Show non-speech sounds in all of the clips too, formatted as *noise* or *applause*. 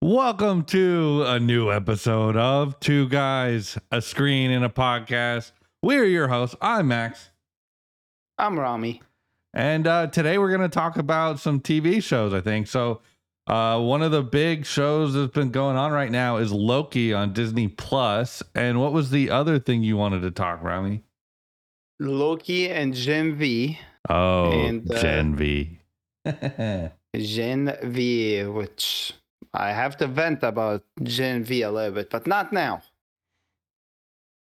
Welcome to a new episode of Two Guys, a Screen, and a Podcast. We're your hosts. I'm Max. I'm Rami. And uh, today we're going to talk about some TV shows, I think. So, uh, one of the big shows that's been going on right now is Loki on Disney Plus. And what was the other thing you wanted to talk, Rami? Loki and Gen V. Oh, And, uh, Gen V. *laughs* Gen V, which I have to vent about Gen V a little bit, but not now.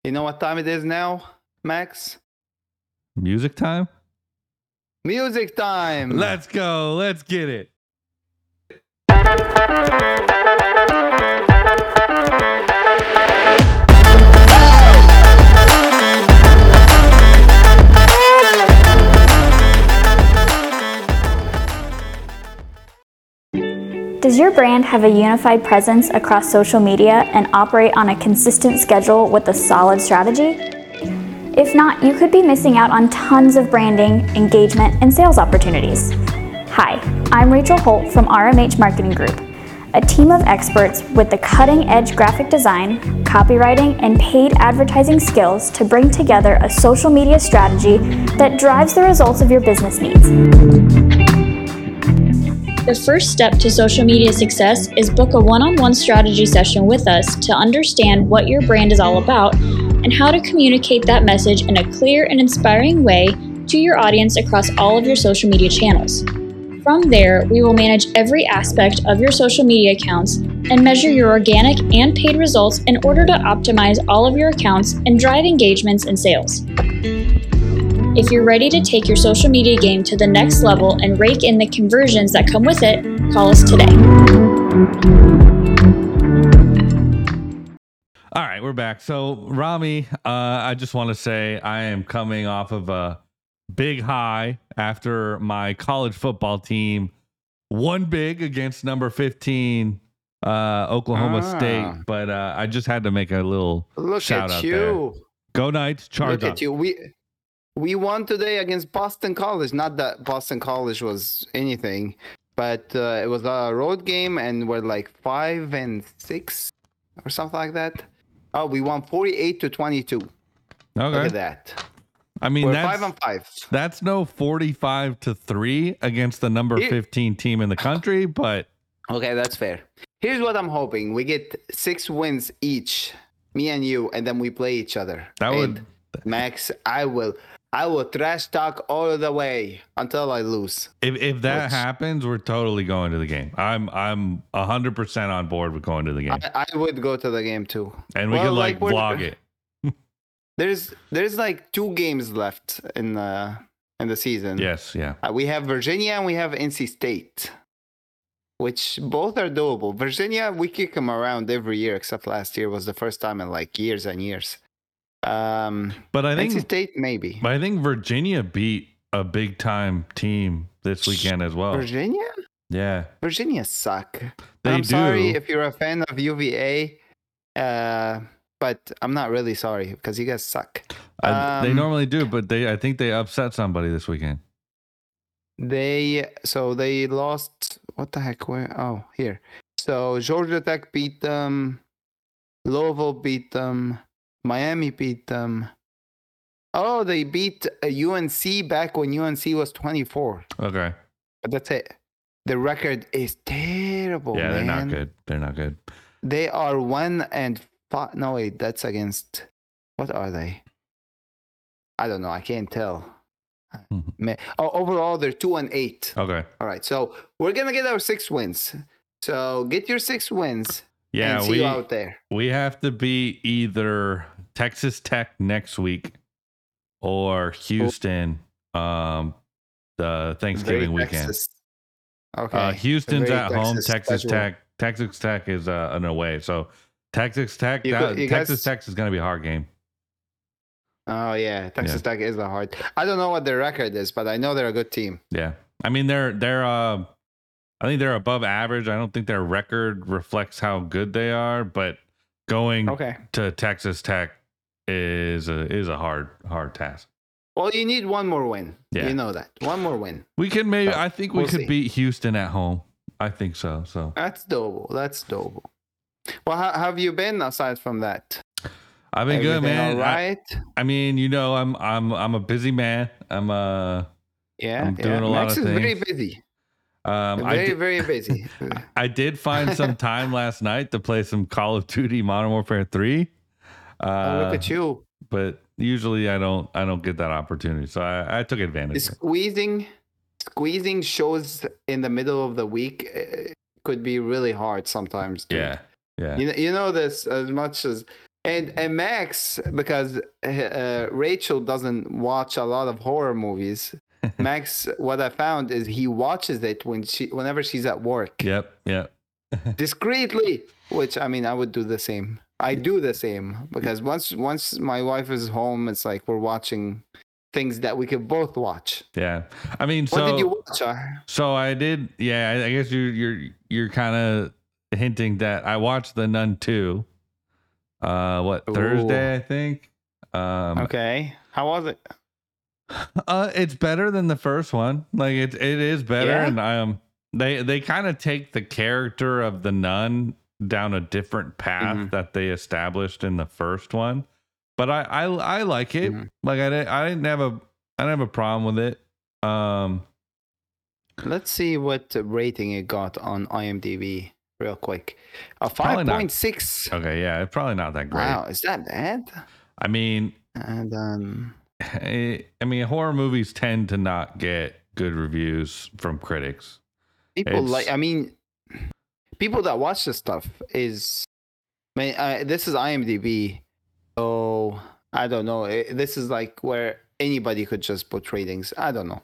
You know what time it is now, Max? Music time? Music time. *laughs* Let's go. Let's get it. Does your brand have a unified presence across social media and operate on a consistent schedule with a solid strategy? If not, you could be missing out on tons of branding, engagement, and sales opportunities. Hi, I'm Rachel Holt from RMH Marketing Group, a team of experts with the cutting edge graphic design, copywriting, and paid advertising skills to bring together a social media strategy that drives the results of your business needs. The first step to social media success is book a one on one strategy session with us to understand what your brand is all about and how to communicate that message in a clear and inspiring way to your audience across all of your social media channels. From there, we will manage every aspect of your social media accounts and measure your organic and paid results in order to optimize all of your accounts and drive engagements and sales. If you're ready to take your social media game to the next level and rake in the conversions that come with it, call us today. All right, we're back. So, Rami, uh, I just want to say I am coming off of a big high after my college football team won big against number 15 uh, Oklahoma Ah. State. But uh, I just had to make a little Look shout at out there. you. Go Knights, charge Look up. at you. We we won today against Boston College. Not that Boston College was anything, but uh, it was a road game, and we're like five and six or something like that. Oh, we won forty-eight to twenty-two. Look Okay. at that. I mean, We're that's, five and five. that's no 45 to 3 against the number Here- 15 team in the country, but Okay, that's fair. Here's what I'm hoping: we get six wins each, me and you, and then we play each other. that And would. Max. I will. I will trash talk all the way until I lose. If, if that Which- happens, we're totally going to the game. I'm I'm hundred percent on board with going to the game, I, I would go to the game too. and we well, could like, like, vlog *laughs* it. There's there's like two games left in the in the season. Yes, yeah. Uh, we have Virginia and we have NC State, which both are doable. Virginia, we kick them around every year, except last year was the first time in like years and years. Um, But I NC think State maybe. but I think Virginia beat a big time team this weekend as well. Virginia, Yeah, Virginia suck. they I'm do. sorry if you're a fan of UVA, uh, but I'm not really sorry because you guys suck. I- they um, normally do, but they I think they upset somebody this weekend. They so they lost. What the heck? Where? Oh, here. So Georgia Tech beat them. Louisville beat them. Miami beat them. Oh, they beat uh, UNC back when UNC was 24. Okay. But that's it. The record is terrible. yeah, they're not good. They're not good. They are one and five. No, wait, that's against. What are they? I don't know. I can't tell. *laughs* Mhm. Oh, overall, they're two and eight. Okay. All right, so we're gonna get our six wins. So get your six wins Yeah, we you out there. we have to be either Texas Tech next week or Houston um the Thanksgiving Very weekend. Texas. Okay. Uh, Houston's very at home. Texas Texas schedule. Tech. Texas Tech is uh, an away. So Texas Tech. You that- you Texas guys- Tech is going to be a hard game. Oh yeah, Texas Tech is a hard. I don't know what their record is, but I know they're a good team. Yeah, I mean they're they're. Uh, I think they're above average. I don't think their record reflects how good they are, but going Okay. to Texas Tech is a is a hard hard task. Well, you need one more win. Yeah. You know that. One more win. We can maybe. So, I think we we'll could see. beat Houston at home. I think so. So That's doable. That's doable. Well, how, have you been aside from that? I've been good, man. All right. I- I, mean, you know, I'm I'm I'm a busy man. I'm uh yeah. I'm doing yeah. a lot Max of is very busy. um very, did, very *laughs* busy. I did find some *laughs* time last night to play some Call of Duty Modern Warfare 3. Oh, Uh, look at you. but usually I don't I don't get that opportunity. So I, I took advantage. Squeezing, squeezing shows in the middle of the week uh, could be really hard sometimes. dude. Yeah. Yeah. You know, you know this as much as and and Max because uh, Rachel doesn't watch a lot of horror movies. *laughs* Max, what I found is he watches it when she whenever she's at work Yep. Yep. *laughs* discreetly, which I mean I would do the same. I do the same because once once my wife is home, it's like we're watching things that we could both watch. Yeah. I mean, What so did you watch? Uh, So I did. Yeah, I, guess you, you're you're kind of hinting that I watched the Nun two. Uh, what Ooh. Thursday? I think. Um, Okay, how was it? *laughs* uh, it's better than the first one. Like it, it is better, Yeah? and um, they they kind of take the character of the nun down a different path Mhm. that they established in the first one. But I I, I like it. Mhm. Like I didn't I didn't have a I didn't have a problem with it. Um, Let's see what rating it got on IMDb real quick. A five point six. okay, yeah, it's probably not that great. Wow, is that bad? I mean, And um, I I mean, horror movies tend to not get good reviews from critics. people It's- like. I mean, people that watch this stuff is. I mean, uh, this is IMDb, so I don't know. Eh, This is like where anybody could just put ratings. I don't know.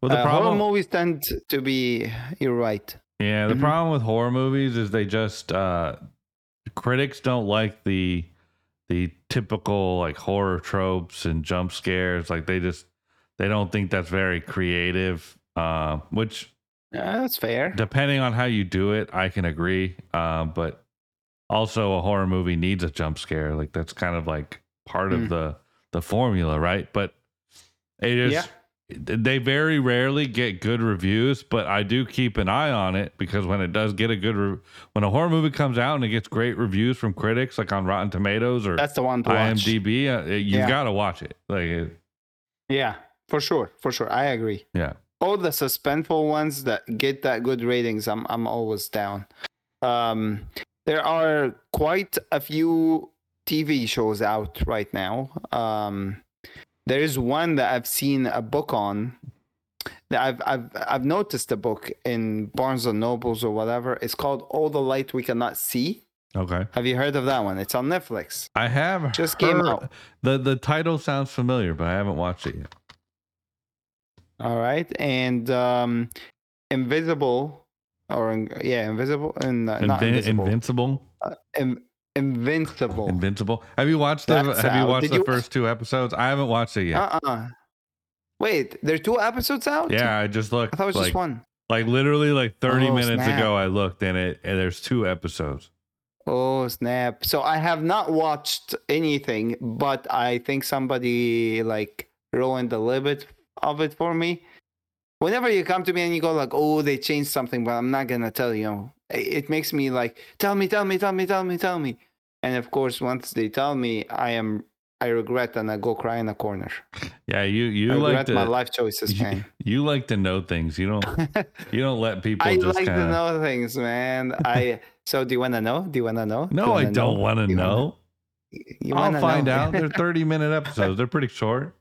Well, the Uh, horror problem, movies tend to be. You're right. yeah, the Mhm. problem with horror movies is they just uh, critics don't like the the typical like horror tropes and jump scares. Like they just they don't think that's very creative. Uh, which Yeah, that's fair. depending on how you do it, I can agree. Uh, but also, a horror movie needs a jump scare. Like that's kind of like part Mm. of the the formula, right? But it is. Yeah. They very rarely get good reviews, but I do keep an eye on it because when it does get a good, re- when a horror movie comes out and it gets great reviews from critics, like on Rotten Tomatoes or That's the one to watch. IMDb, uh, you Yeah. got to watch it. Like, it- Yeah, for sure, for sure. I agree. yeah, all the suspenseful ones that get that good ratings i'm i'm always down. Um there are quite a few tv shows out right now. Um there is one that i've seen a book on. That i've i've i've noticed the book in barnes and nobles or whatever. It's called all the light we cannot see. Okay. have you heard of that one? It's on netflix. I have Just came out. The the title sounds familiar, but I haven't watched it yet. All right and um invisible or yeah invisible and uh, not invisible Invincible, In- invincible. Invincible. Have you watched the That's Have you watched Did the you- first two episodes? I haven't watched it yet. Uh-uh. Wait, there are two episodes out? yeah, I just looked. I thought it was like, just one. Like literally, like thirty Oh, minutes snap. ago, I looked and it, and there's two episodes. Oh snap! So I have not watched anything, but I think somebody like ruined a little bit of it for me. Whenever you come to me and you go like, "Oh, they changed something," but I'm not gonna tell you. It makes me like, "Tell me, tell me, tell me, tell me, tell me." And of course, once they tell me, I am I regret and I go cry in a corner. Yeah, you you I like regret to my life choices, *laughs* you, man. you like to know things. You don't you don't let *laughs* people I just like kind to know things, man. I *laughs* so do you want to know? Do you want to know? Do No, I don't want to wanna- know. I'll find know? out. They're 30 minute episodes. They're pretty short.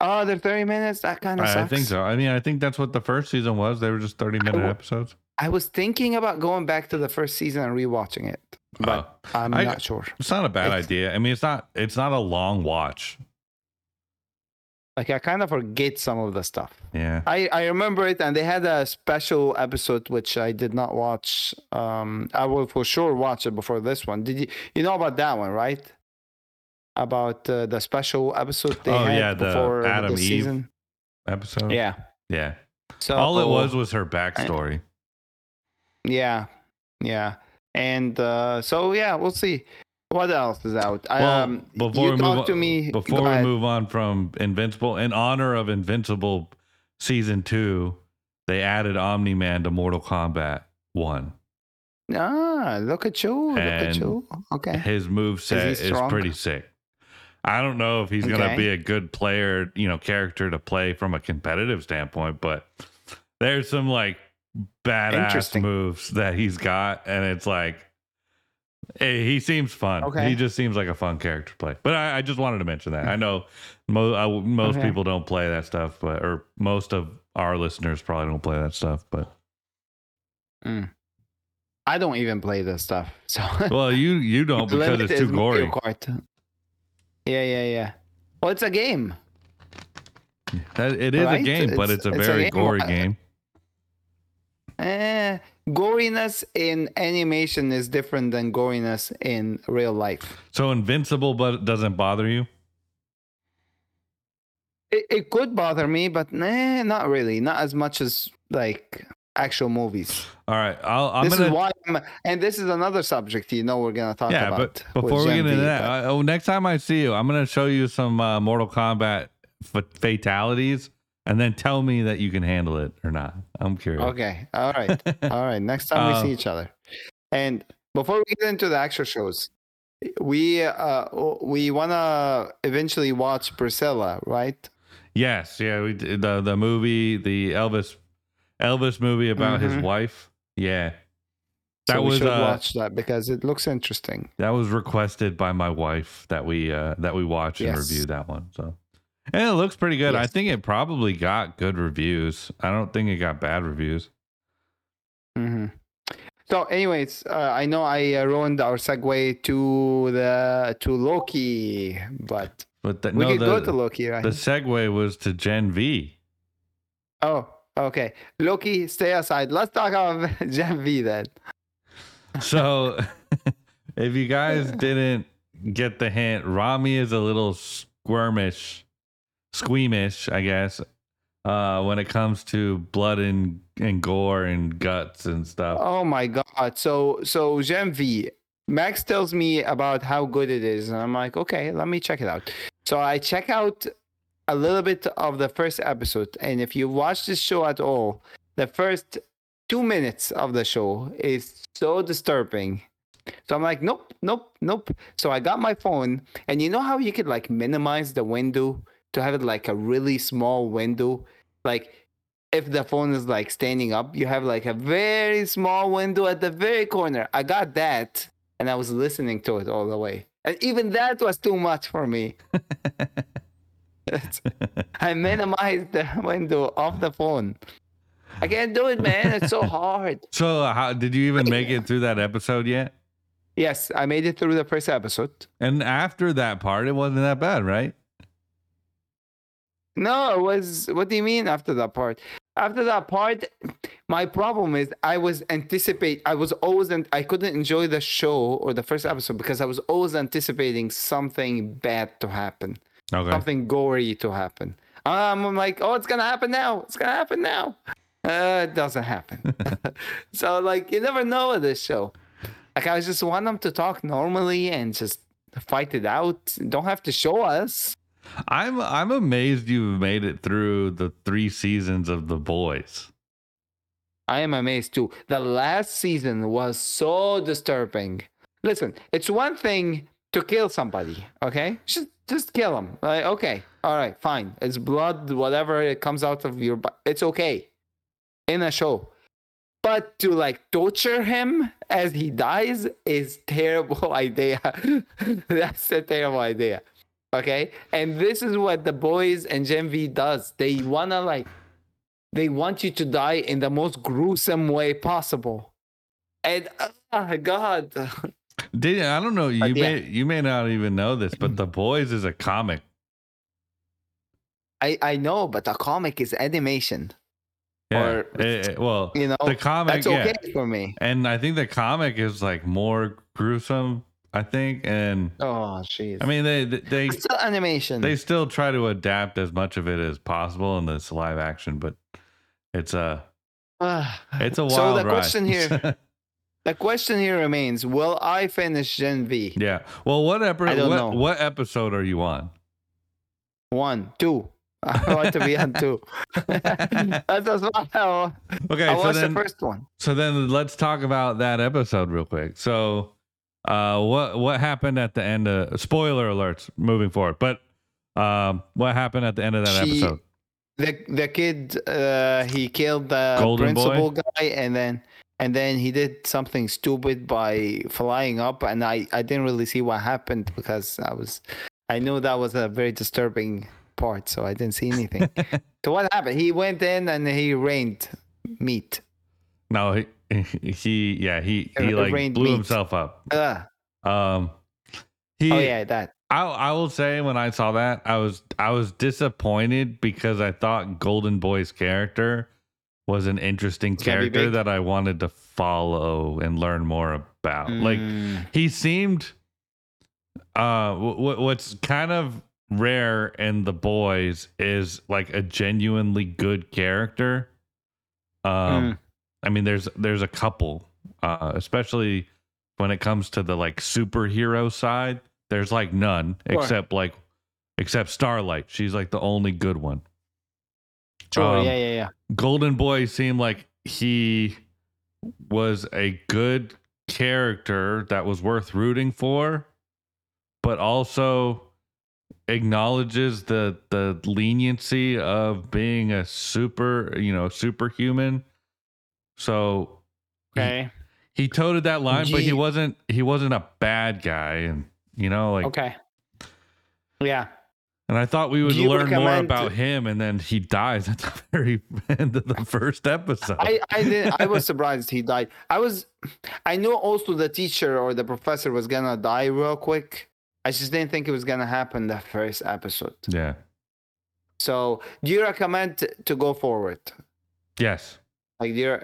Oh, they're thirty minutes. That kind of I, I think so. I mean, I think that's what the first season was. They were just 30 minute w- episodes. I was thinking about going back to the first season and rewatching it, but Oh. I'm I- not sure. It's not a bad It's- idea. I mean, it's not it's not a long watch. Like I kind of forget some of the stuff. Yeah. I I remember it, and they had a special episode which I did not watch. Um, I will for sure watch it before this one. Did you you know about that one, right? About uh, the special episode they Oh, had yeah, the before Atom the Eve season. Episode. Yeah. Yeah. So All it was was her backstory. Yeah, yeah, and uh, so yeah, we'll see what else is out. Well, um, before you we talk move to on, me before we move on from Invincible, in honor of Invincible season two, they added Omni Man to Mortal Kombat One. Ah, look at you. Look at you. Okay. His move set is, strong? pretty sick. I don't know if he's gonna be a good player, you know, character to play from a competitive standpoint, but there's some like badass moves that he's got, and it's like eh, he seems fun. Okay. He just seems like a fun character to play. But I, I just wanted to mention that. I hmm. know mo- uh, I, most Okay. people don't play that stuff, but or most of our listeners probably don't play that stuff. But hmm. I don't even play this stuff. So well, you you don't *laughs* because it's too gory. Yeah, yeah, yeah. Well, it's a game. That- It is a Right? game, but It's- it's a it's a very game. gory Uh, game. Eh, goriness in animation is different than goriness in real life. So invincible, but it doesn't bother you. It, it could bother me, but nah, not really. Not as much as like actual movies. All right, I'll, I'm this gonna. is why, I'm, and this is another subject you know we're gonna talk yeah, about. but before we Gen get into V, that, but- I, oh, next time I see you, I'm gonna show you some uh, Mortal Kombat f- fatalities, and then tell me that you can handle it or not. I'm curious. Okay. All right. *laughs* All right. Next time we Uh, see each other. And before we get into the actual shows, we uh we wanna eventually watch Priscilla, right? Yes, yeah, we the the movie, the Elvis Elvis movie about his Mhm. wife. Yeah, that so we was should uh, watch that because it looks interesting. that was requested by my wife that we uh that we watch and Yes. review that one. So, and it looks pretty good. I think it probably got good reviews. I don't think it got bad reviews. Mm-hmm. So, anyways, uh, I know I uh, ruined our segue to the to Loki, but But the, we no, could the, go to Loki, right? the segue was to Gen V. Oh, okay. Loki, stay aside. Let's talk about *laughs* Gen V then. So, *laughs* if you guys *laughs* didn't get the hint, Rami is a little squirmish, squeamish, I guess, uh, when it comes to blood and, and gore and guts and stuff. Oh my god. So so Gen V. Max tells me about how good it is, and I'm like, okay, let me check it out. So I check out a little bit of the first episode, and if you watch this show at all, the first two minutes of the show is so disturbing. So I'm like, nope, nope, nope. So I got my phone, and you know how you could like minimize the window to have it like a really small window, like if the phone is like standing up, you have like a very small window at the very corner. I got that and I was listening to it all the way. And even that was too much for me. *laughs* *laughs* I minimized the window of the phone. I can't do it, man. It's so hard. *laughs* So, how did you even make it through that episode yet? Yes, I made it through the first episode. And after that part, it wasn't that bad, right? No, it was. What do you mean after that part? After that part, my problem is I was anticipate. I was always and I couldn't enjoy the show or the first episode because I was always anticipating something bad to happen, Okay. something gory to happen. Um, I'm like, oh, it's gonna happen now. It's gonna happen now. Uh, it doesn't happen. *laughs* so like, you never know with this show. Like, I just want them to talk normally and just fight it out. Don't have to show us. I'm I'm amazed you've made it through the three seasons of The Boys. I am amazed too. The last season was so disturbing. Listen, it's one thing to kill somebody, okay? Just just kill him. Like, okay, all right, fine. It's blood, whatever it comes out of your. It's okay in a show. But to like torture him as he dies is terrible *laughs* idea. *laughs* That's a terrible idea. Okay? And this is what the boys and Gen V does. They wanna like they want you to die in the most gruesome way possible. And *laughs* oh God, Did I don't know you yeah. may you may not even know this, but The Boys is a comic. I I know, but a comic is animation. Yeah. Or- Eh, eh, well, You know, the comic, that's yeah. okay for me. And I think the comic is like more gruesome. I think, and Oh jeez. I mean they they It's still animation. they still try to adapt as much of it as possible in this live action, but it's a *sighs* it's a wild so the ride. question here, *laughs* the question here remains: Will I finish Gen V? yeah. Well, what I episode? don't What, know. what episode are you on? One, two. *laughs* I want to be on two. *laughs* That's as well. Okay, I so watched then the first one. so then let's talk about that episode real quick. So, uh, what what happened at the end of spoiler alerts moving forward, but um, what happened at the end of that She- episode? The the kid uh, he killed the Golden boy? principal guy and then and then he did something stupid by flying up and I I didn't really see what happened because I was I knew that was a very disturbing part so I didn't see anything. *laughs* so what happened? He went in and he rained meat. No, he, he yeah he he It like blew meat. himself up. Ugh. Um, he oh yeah, that. I I will say when I saw that I was I was disappointed because I thought Golden Boy's character was an interesting It's gonna be character that I wanted to follow and learn more about. Like Mm, he seemed uh w- w- what's kind of rare in the boys is like a genuinely good character. Um Mm. I mean there's there's a couple uh especially when it comes to the like superhero side there's like none except like except Starlight. She's like the only good one. Sure, Um, yeah, yeah, yeah. Golden Boy seemed like he was a good character that was worth rooting for, but also acknowledges the the leniency of being a super, you know, superhuman. So he- Okay. he, toted that line, but he wasn't he wasn't a bad guy and you know like Okay. Yeah. And I thought we would you learn more about him and then he dies at the *laughs* very end of the first episode. I, I I was surprised he died. I was I knew also the teacher or the professor was gonna die real quick. I just didn't think it was gonna happen the first episode. yeah. So do you recommend to go forward? Yes. Like do you,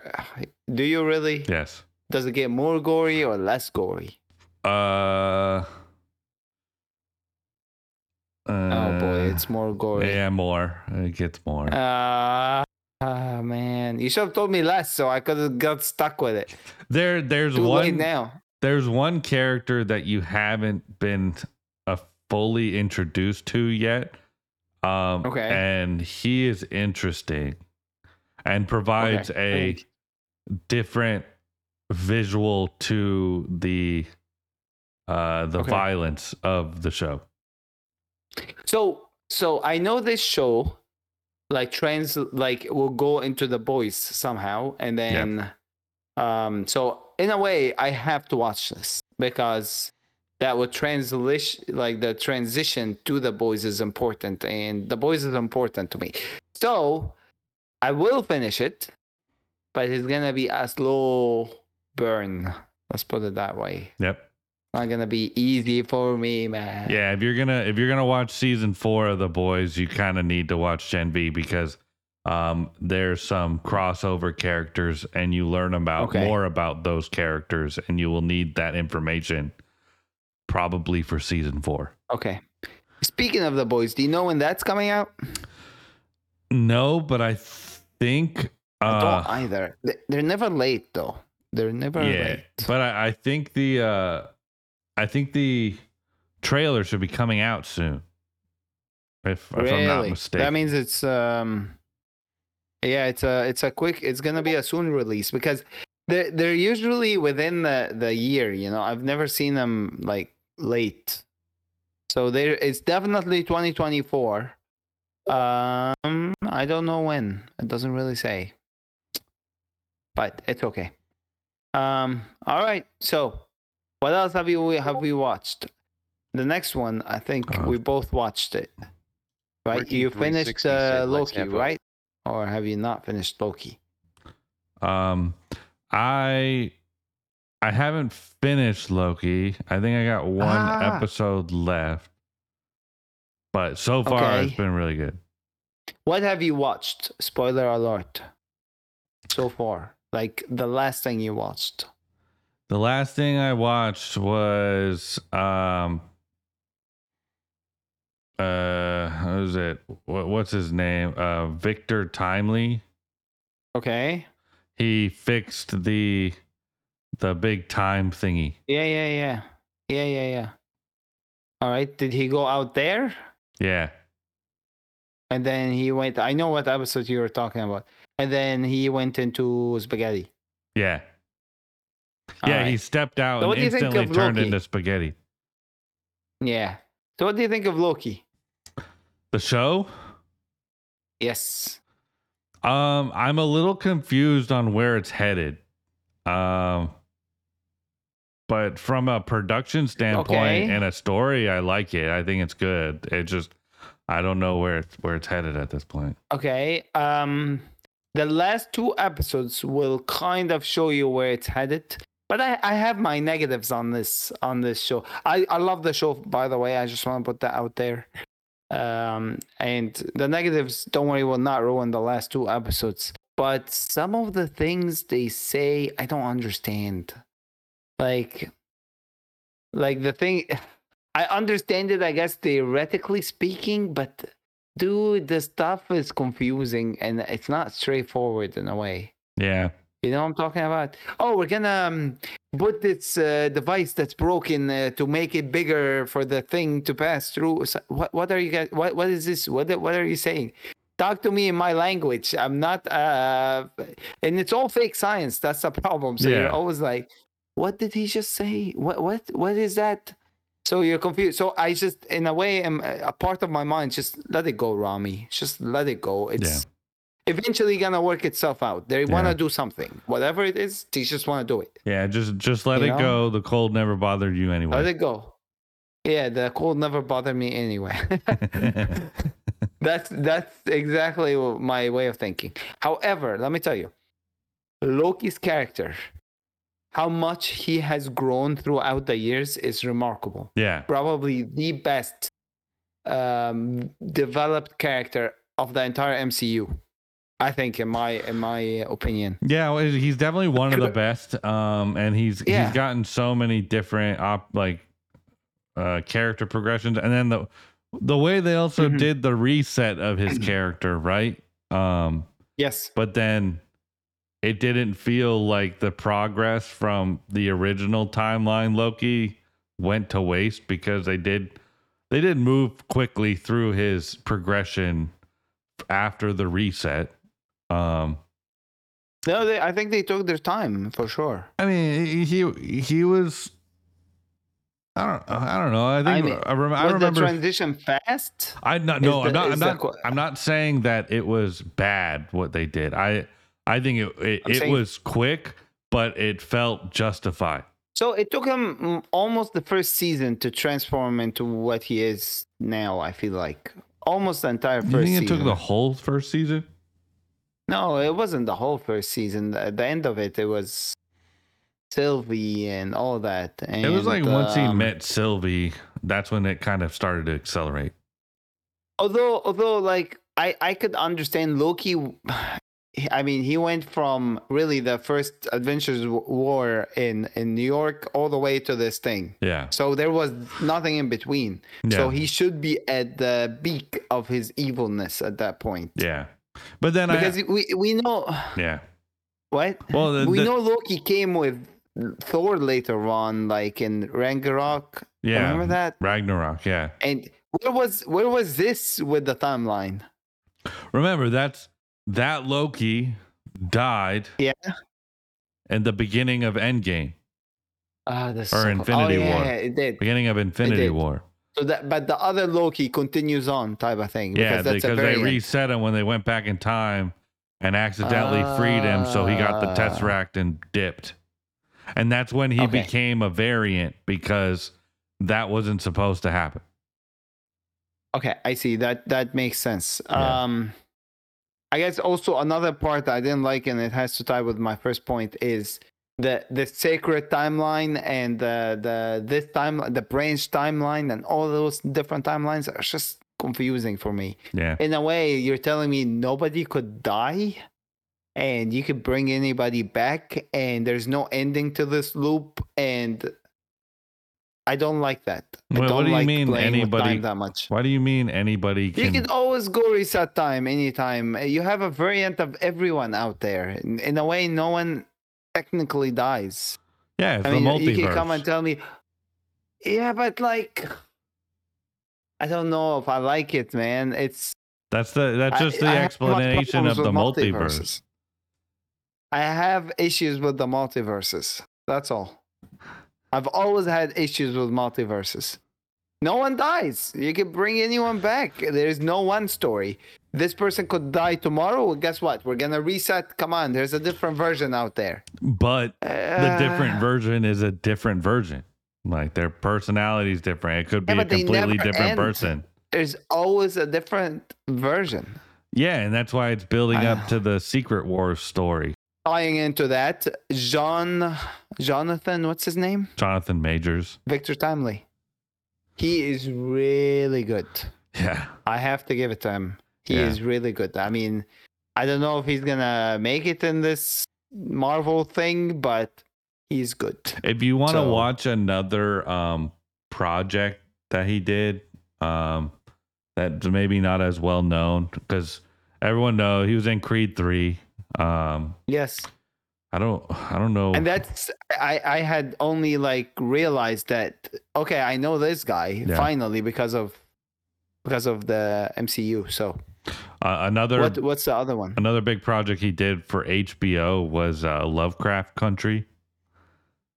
do you really? Yes. Does it get more gory or less gory? Uh. Oh boy, uh, it's more gory. yeah, more. It gets more. Uh, ah, man, you should have told me less, so I could have got stuck with it. there, there's Too one. now. There's one character that you haven't been uh, fully introduced to yet. Um, Okay. And he is interesting, and provides a different visual to the uh the Okay. violence of the show. So so I know this show like trans like will go into the boys somehow and then um so in a way I have to watch this because that would translation like the transition to the boys is important and the boys is important to me. So I will finish it but it's gonna be a slow burn. Let's put it that way. Yep. Not gonna be easy for me, man. Yeah, if you're gonna if you're gonna watch season four of the boys, you kind of need to watch Gen V because um there's some crossover characters and you learn about Okay. more about those characters and you will need that information probably for season four. Okay. Speaking of the boys, do you know when that's coming out? No, but I think I uh don't either. They- They're never late though. They're never yeah, late. but I, I think the uh I think the trailer should be coming out soon. If, if I'm not really? mistaken. That means it's um yeah, it's a it's a quick it's gonna be a soon release because they're they're usually within the, the year, you know. I've never seen them like late. So there it's definitely twenty twenty four. Um I don't know when. It doesn't really say. But it's okay. Um all right. So what else have you have we watched? The next one, I think Uh, we both watched it. Right? You finished uh, Loki, right? Or have you not finished Loki? Um, I I haven't finished Loki. I think I got one Ah. episode left, but so far it's been really good. What have you watched? Spoiler alert. So far, like the last thing you watched. The last thing I watched was um uh who's it? What, what's his name? Uh Victor Timely. Okay. He fixed the the big time thingy. Yeah, yeah, yeah, yeah, yeah, yeah. All right. Did he go out there? Yeah. and then he went. I know what episode you were talking about, and then he went into spaghetti. Yeah. Yeah, Alright. he stepped out So and do you think instantly turned Loki? into spaghetti. Yeah. So what do you think of Loki? The show? Yes. Um, I'm a little confused on where it's headed. Um, but from a production standpoint Okay. and a story, I like it. I think it's good. It just, I don't know where it's where it's headed at this point. Okay. Um, the last two episodes will kind of show you where it's headed. But I, I have my negatives on this on this show. I, I love the show by the way. I just want to put that out there. Um, and the negatives, don't worry, will not ruin the last two episodes. But some of the things they say, I don't understand. Like, like the thing, I understand it, I guess theoretically speaking, but dude, the stuff is confusing and it's not straightforward in a way. Yeah, You know what I'm talking about? Oh, we're gonna um, put this uh, device that's broken uh, to make it bigger for the thing to pass through. So what? What are you guys? What? What is this? What? What are you saying? Talk to me in my language. I'm not. Uh, and it's all fake science. That's the problem. So Yeah. you're always like, what did he just say? What? What? What is that? So you're confused. So I just, in a way, am a part of my mind. Just let it go, Rami. Just let it go. It's eventually gonna work itself out. They want Yeah. to do something, whatever it is. They just want to do it. yeah. Just just let You it know? go. The cold never bothered you anyway. Let it go. Yeah, the cold never bothered me anyway. *laughs* *laughs* that's that's exactly my way of thinking. However, let me tell you, Loki's character, how much he has grown throughout the years is remarkable. yeah, Probably the best um, developed character of the entire MCU. I think, in my in my opinion. yeah. well, He's definitely one of the best. Um, and he's Yeah. he's gotten so many different op like uh character progressions, and then the the way they also Mhm. did the reset of his *clears throat* character, right? Um, Yes. but then it didn't feel like the progress from the original timeline Loki went to waste because they did they did move quickly through his progression after the reset. Um No, they, I think they took their time for sure. I mean he he was I don't I don't know. I think I, mean, rem- I remember the transition fast? I not no, the- I'm not. I'm not. que- I'm not saying that it was bad what they did. I I think it it, it saying- was quick, but it felt justified. So it took him almost the first season to transform into what he is now. I feel like almost the entire first. You think it season. took the whole first season? No, it wasn't the whole first season. At the end of it, it was Sylvie and all that. And, it was like once he um, met Sylvie, that's when it kind of started to accelerate. although although like i i could understand loki *sighs* i mean he went from really the first avengers war in in new york all the way to this thing Yeah, so there was nothing in between yeah, so he should be at the peak of his evilness at that point yeah. But then because I we we know yeah. what Well, the, we the- know loki came with thor later on like in ragnarok yeah. remember that Ragnarok. Yeah. and where was where was this with the timeline Remember that's that Loki died. Yeah. In the beginning of Endgame, Ah, that's Or so- Infinity oh, yeah, War. Yeah, it did. beginning of Infinity. War. So that, but the other Loki continues on, type of thing. Yeah, because that's because a they reset him when they went back in time and accidentally freed him, so he got the. Tesseract and dipped. And that's when he Okay. became a variant because that wasn't supposed to happen. Okay, I see. That that makes sense. Yeah. Um, I guess also another part I didn't like, and it has to tie with my first point, is the the sacred timeline and the the this timeline, the branch timeline, and all those different timelines are just confusing for me. Yeah. in a way you're telling me nobody could die and you could bring anybody back and there's no ending to this loop and i don't like that I Well, what don't do you like mean anybody- that much Why do you mean anybody you can? can always go reset time anytime you have a variant of everyone out there in, in a way no one technically dies yeah, it's I the mean, multiverse. you can come and tell me, yeah, but like, I don't know if I like it, man. It's That's the that's I- just the I too much explanation of the with multiverse. I have issues with the multiverses. That's all. I've always had issues with multiverses. No one dies. You can bring anyone back. There's no one story. This person could die tomorrow. Well, guess what? We're gonna reset. Come on, there's a different version out there. But the different Uh, version is a different version. Like their personality is different. It could be Yeah, a completely different end. person. There's always a different version. Yeah, and that's why it's building up Ah. to the Secret Wars story. Tying into that, John, Jonathan, what's his name? Jonathan Majors. Victor Timely. He is really good. Yeah. I have to give it to him. He Yeah. is really good. I mean, I don't know if he's gonna make it in this Marvel thing, but he's good. If you want to So- watch another um project that he did, um that's maybe not as well known because everyone know he was in Creed 3. Um Yes, I don't I don't know. and that's I I had only like realized that okay, I know this guy Yeah. finally because of because of the MCU. So uh, another what what's the other one? another big project he did for HBO was uh, Lovecraft Country.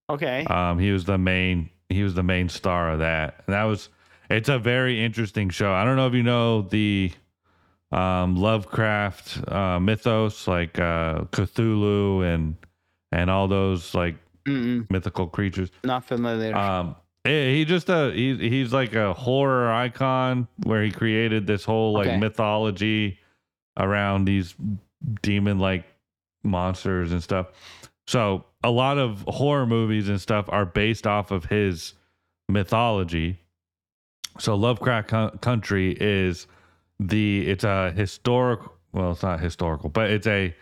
Okay, Um, he was the main he was the main star of that. And that was it's a very interesting show. I don't know if you know the um Lovecraft uh mythos like uh Cthulhu and and all those like Mm-mm, mythical creatures. not familiar. Um eh, he just uh he, he's like a horror icon where he created this whole like Okay. mythology around these demon like monsters and stuff. So a lot of horror movies and stuff are based off of his mythology. So Lovecraft Co- Country is the it's a historic well it's not historical but it's a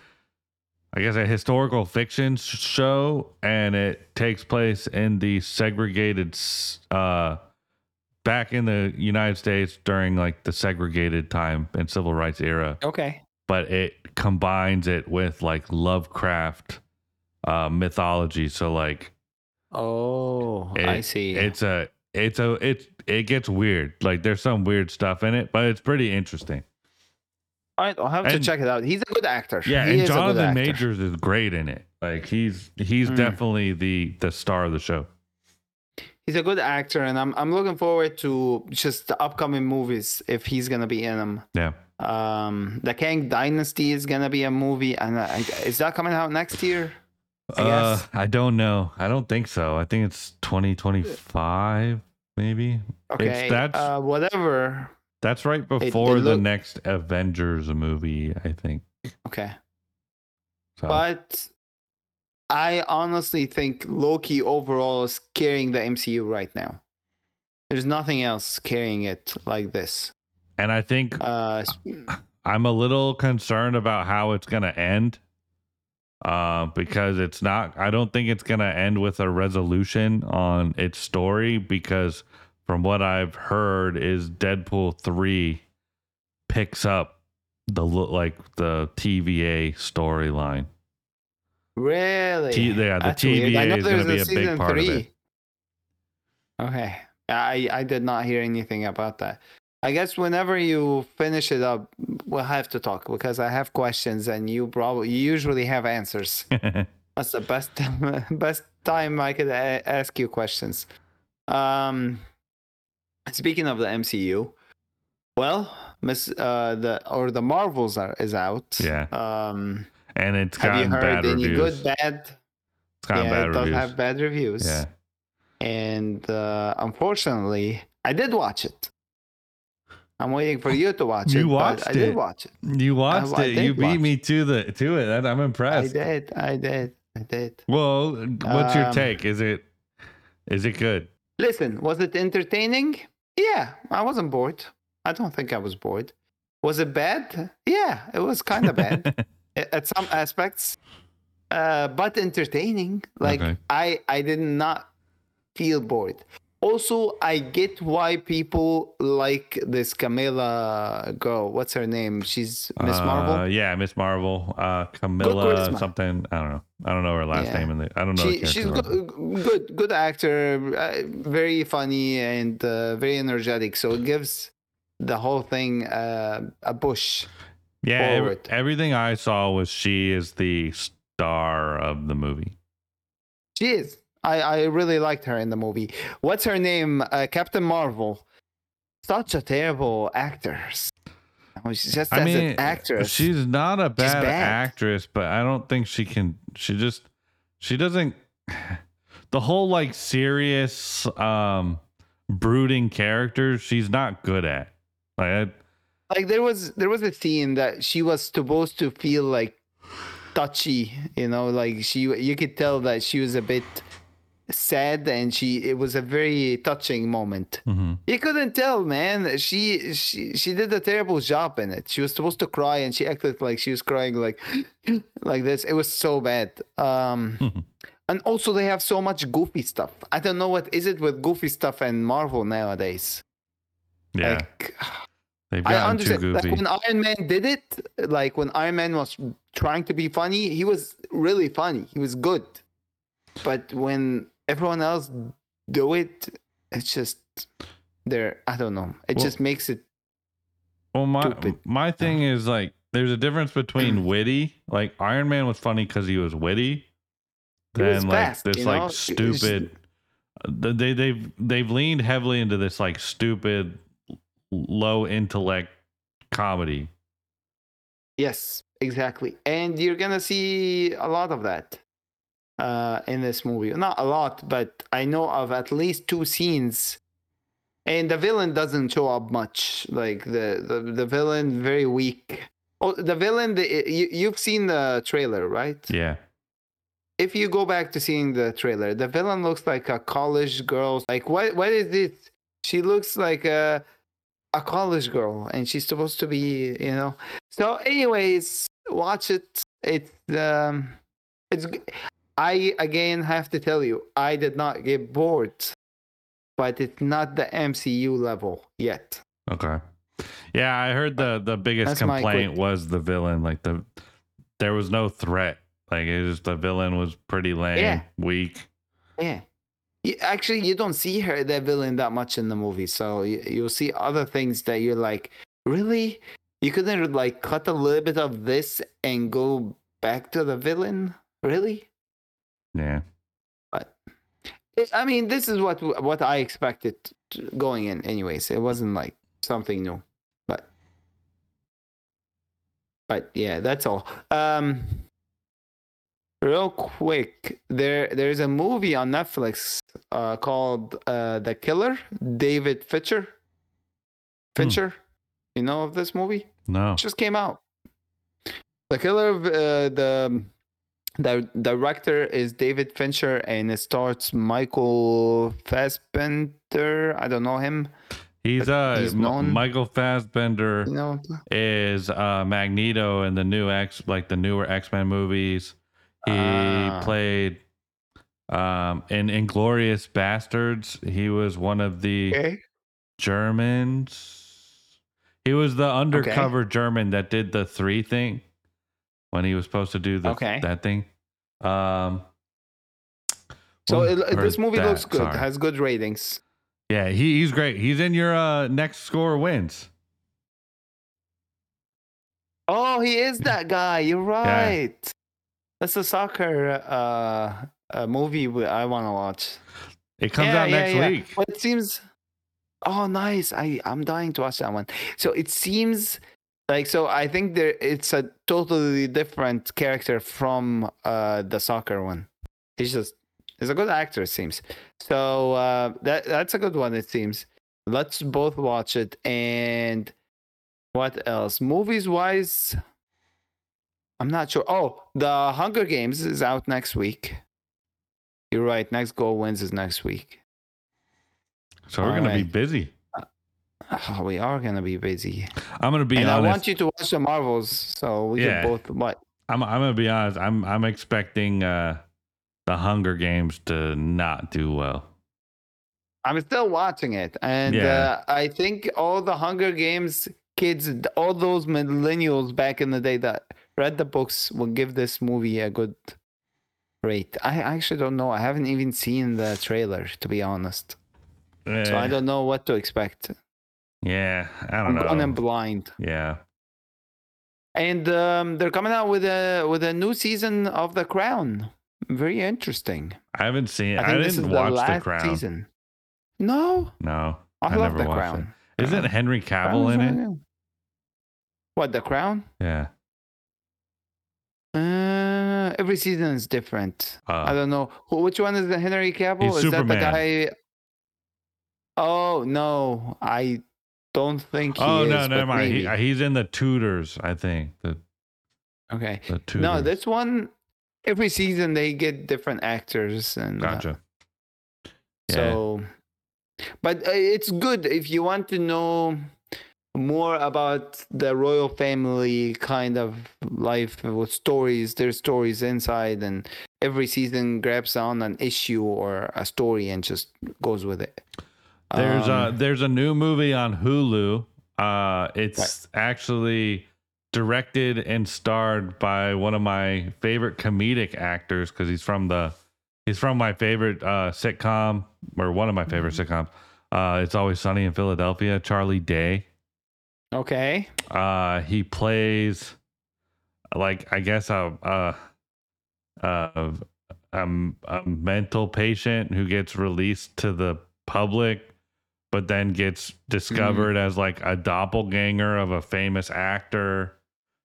I guess a historical fiction show and it takes place in the segregated uh back in the United States during like the segregated time and civil rights era okay, but it combines it with like Lovecraft uh mythology. So like oh, it- I see. it's a it's a it it gets weird. Like there's some weird stuff in it, but it's pretty interesting. Right, I'll have to and- check it out. He's a good actor. Yeah, he and is a good Jonathan. Majors is great in it. Like he's he's Mm. definitely the the star of the show. He's a good actor, and I'm I'm looking forward to just the upcoming movies if he's gonna be in them. Yeah. Um, the Kang Dynasty is gonna be a movie, and I, is that coming out next year? I uh, guess. I don't know. I don't think so. I think it's 2025 maybe. Okay, that's- uh, whatever. That's right before the look- next Avengers movie, I think. Okay, So. but I honestly think Loki overall is carrying the MCU right now. There's nothing else carrying it like this. and I think Uh, *sighs* I'm a little concerned about how it's going to end. Uh, because it's not, I don't think it's going to end with a resolution on its story. Because from what I've heard, is Deadpool 3 picks up the like the TVA storyline. really? T- yeah, the That's weird. I TVA know is gonna be a big part of it. Okay. I I did not hear anything about that. I guess whenever you finish it up, we'll have to talk because I have questions and you probably you usually have answers. *laughs* That's the best *laughs* best time I could a- ask you questions. Um, speaking of the MCU, well, Miss uh the or the Marvels are is out. Yeah. Um, and it's have you gotten heard bad any reviews. good, bad? it's gotten yeah, bad it does reviews. have bad reviews. yeah. and uh, unfortunately, I did watch it. I'm waiting for you to watch You it. You watched I did watch it. You watched I it. did You beat me to the to it. I'm impressed. I did. I did. I did. Well, what's your Um, take? Is it is it good? Listen, was it entertaining? Yeah, I wasn't bored. I don't think I was bored. Was it bad? Yeah, it was kind of bad *laughs* at some aspects, uh, but entertaining. Like Okay. I, I did not feel bored. Also, I get why people like this Camilla girl. What's her name? She's Miss Uh, Marvel. Yeah, Miss Marvel. Uh, Camilla something. I don't know. I don't know her last Yeah. name. In the, I don't know. She, she's good, good, good actor, uh, very funny and uh, very energetic. So it gives the whole thing uh, a bush. Yeah, every- everything I saw was she is the star of the movie. She is. I, I really liked her in the movie. What's her name? Uh, Captain Marvel. Such a terrible actor. Oh, she's just I as mean, an actress. she's not a bad, bad. actress, but I don't think she can. She just, she doesn't. *sighs* The whole like serious, um, brooding character, she's not good at. Like, I- like there was there was a scene that she was supposed to feel like touchy, you know, like she you could tell that she was a bit sad and she it was a very touching moment. mhm. You couldn't tell, man. She she she did a terrible job in it. She was supposed to cry and she acted like she was crying like *gasps* like this. It was so bad. Um and also they have so much goofy stuff. I don't know what is it with goofy stuff and Marvel nowadays. yeah, Like *sighs* they've I understand. Like when Iron Man did it, like when Iron Man was trying to be funny, he was really funny. He was good. But when everyone else do it, it's just there. I don't know. It Well- just makes it. Well, my stupid. my thing is like, there's a difference between *clears throat* witty. Like Iron Man was funny because he was witty. Then like fast, this like know? Stupid. Uh, th- They they've they've leaned heavily into this like stupid, low intellect comedy. Yes, exactly. And you're gonna see a lot of that uh, in this movie. Not a lot, but I know of at least two scenes. And the villain doesn't show up much. Like the the, the villain very weak. Oh, the villain. The, you, you've seen the trailer, right? Yeah, If you go back to seeing the trailer, the villain looks like a college girl. Like what? What is this? She looks like a a college girl, and she's supposed to be, you know. So, anyways, watch it. It's um, it's. I again have to tell you, I did not get bored, but it's not the MCU level yet. okay. Yeah, I heard the the biggest That's complaint was the villain. Like the there was no threat. Like it was the villain was pretty lame, Yeah. weak. Yeah. You, actually, you don't see her, the villain, that much in the movie. So you, you'll see other things that you're like, really? You couldn't like cut a little bit of this and go back to the villain? Really? Yeah. But I mean, this is what what I expected going in. Anyways, it wasn't like something new, but but yeah, that's all. Um, real quick, there there's a movie on Netflix uh, called uh, The Killer. David Fincher. Fincher, you know of this movie? No. it just came out. The Killer, uh, the the director is David Fincher, and it starts Michael Fassbender. I don't know him. He's uh he's known- Michael Fassbender You know, is uh Magneto in the new X like the newer X-Men movies. He Ah. played um in Inglourious Basterds. He was one of the okay. Germans. He was the undercover German that did the three thing when he was supposed to do the Okay. that thing. Um So it, this movie that, looks good. sorry. Has good ratings. Yeah, he, he's great. He's in your uh, next score wins. Oh, he is *laughs* that guy. You're right. That's a soccer uh, uh movie I want to watch. It comes Yeah, out yeah, next yeah. week. It seems oh nice. I I'm dying to watch that one. So it seems like so I think there it's a totally different character from uh the soccer one. He's just he's a good actor it seems. So uh that that's a good one it seems. Let's both watch it and what else? Movies wise I'm not sure. Oh, the Hunger Games is out next week. You're right. Next Goal Wins is next week. So we're gonna be busy. Oh, we are gonna be busy. I'm gonna be and I want you to watch the Marvels, so we Yeah. can both. What? I'm I'm gonna be honest. I'm I'm expecting uh, the Hunger Games to not do well. I'm still watching it, and Yeah. uh, I think all the Hunger Games kids, all those millennials back in the day that read the books, will give this movie a good rate. I actually don't know. I haven't even seen the trailer, to be honest. So I Eh, don't know what to expect. Yeah, I don't I'm know. going in blind. yeah, And um, they're coming out with a with a new season of The Crown. Very interesting. I haven't seen. I I, is didn't the watch last The Crown. season. No, No, I, I love never The watched Crown. it. Isn't Henry Cavill Crown's in it? What The Crown? Yeah. Uh, every season is different. I Uh, don't know who. Which one is the Henry Cavill? Is that the guy? Oh no, I don't think. Oh is, no, but never mind. He, he's in the Tudors, I think. The okay. the Tudors. No, this one. Every season they get different actors and uh, gotcha. Yeah. So, but uh, it's good if you want to know more about the royal family kind of life with stories. There's stories inside, and every season grabs on an issue or a story and just goes with it. There's a Um, there's a new movie on Hulu. Uh, it's actually directed and starred by one of my favorite comedic actors because he's from the he's from my favorite uh, sitcom or one of my favorite sitcoms. Uh, it's always sunny in Philadelphia. Charlie Day. okay. Uh, he plays like I guess a a a, a, a mental patient who gets released to the public, but then gets discovered as like a doppelganger of a famous actor.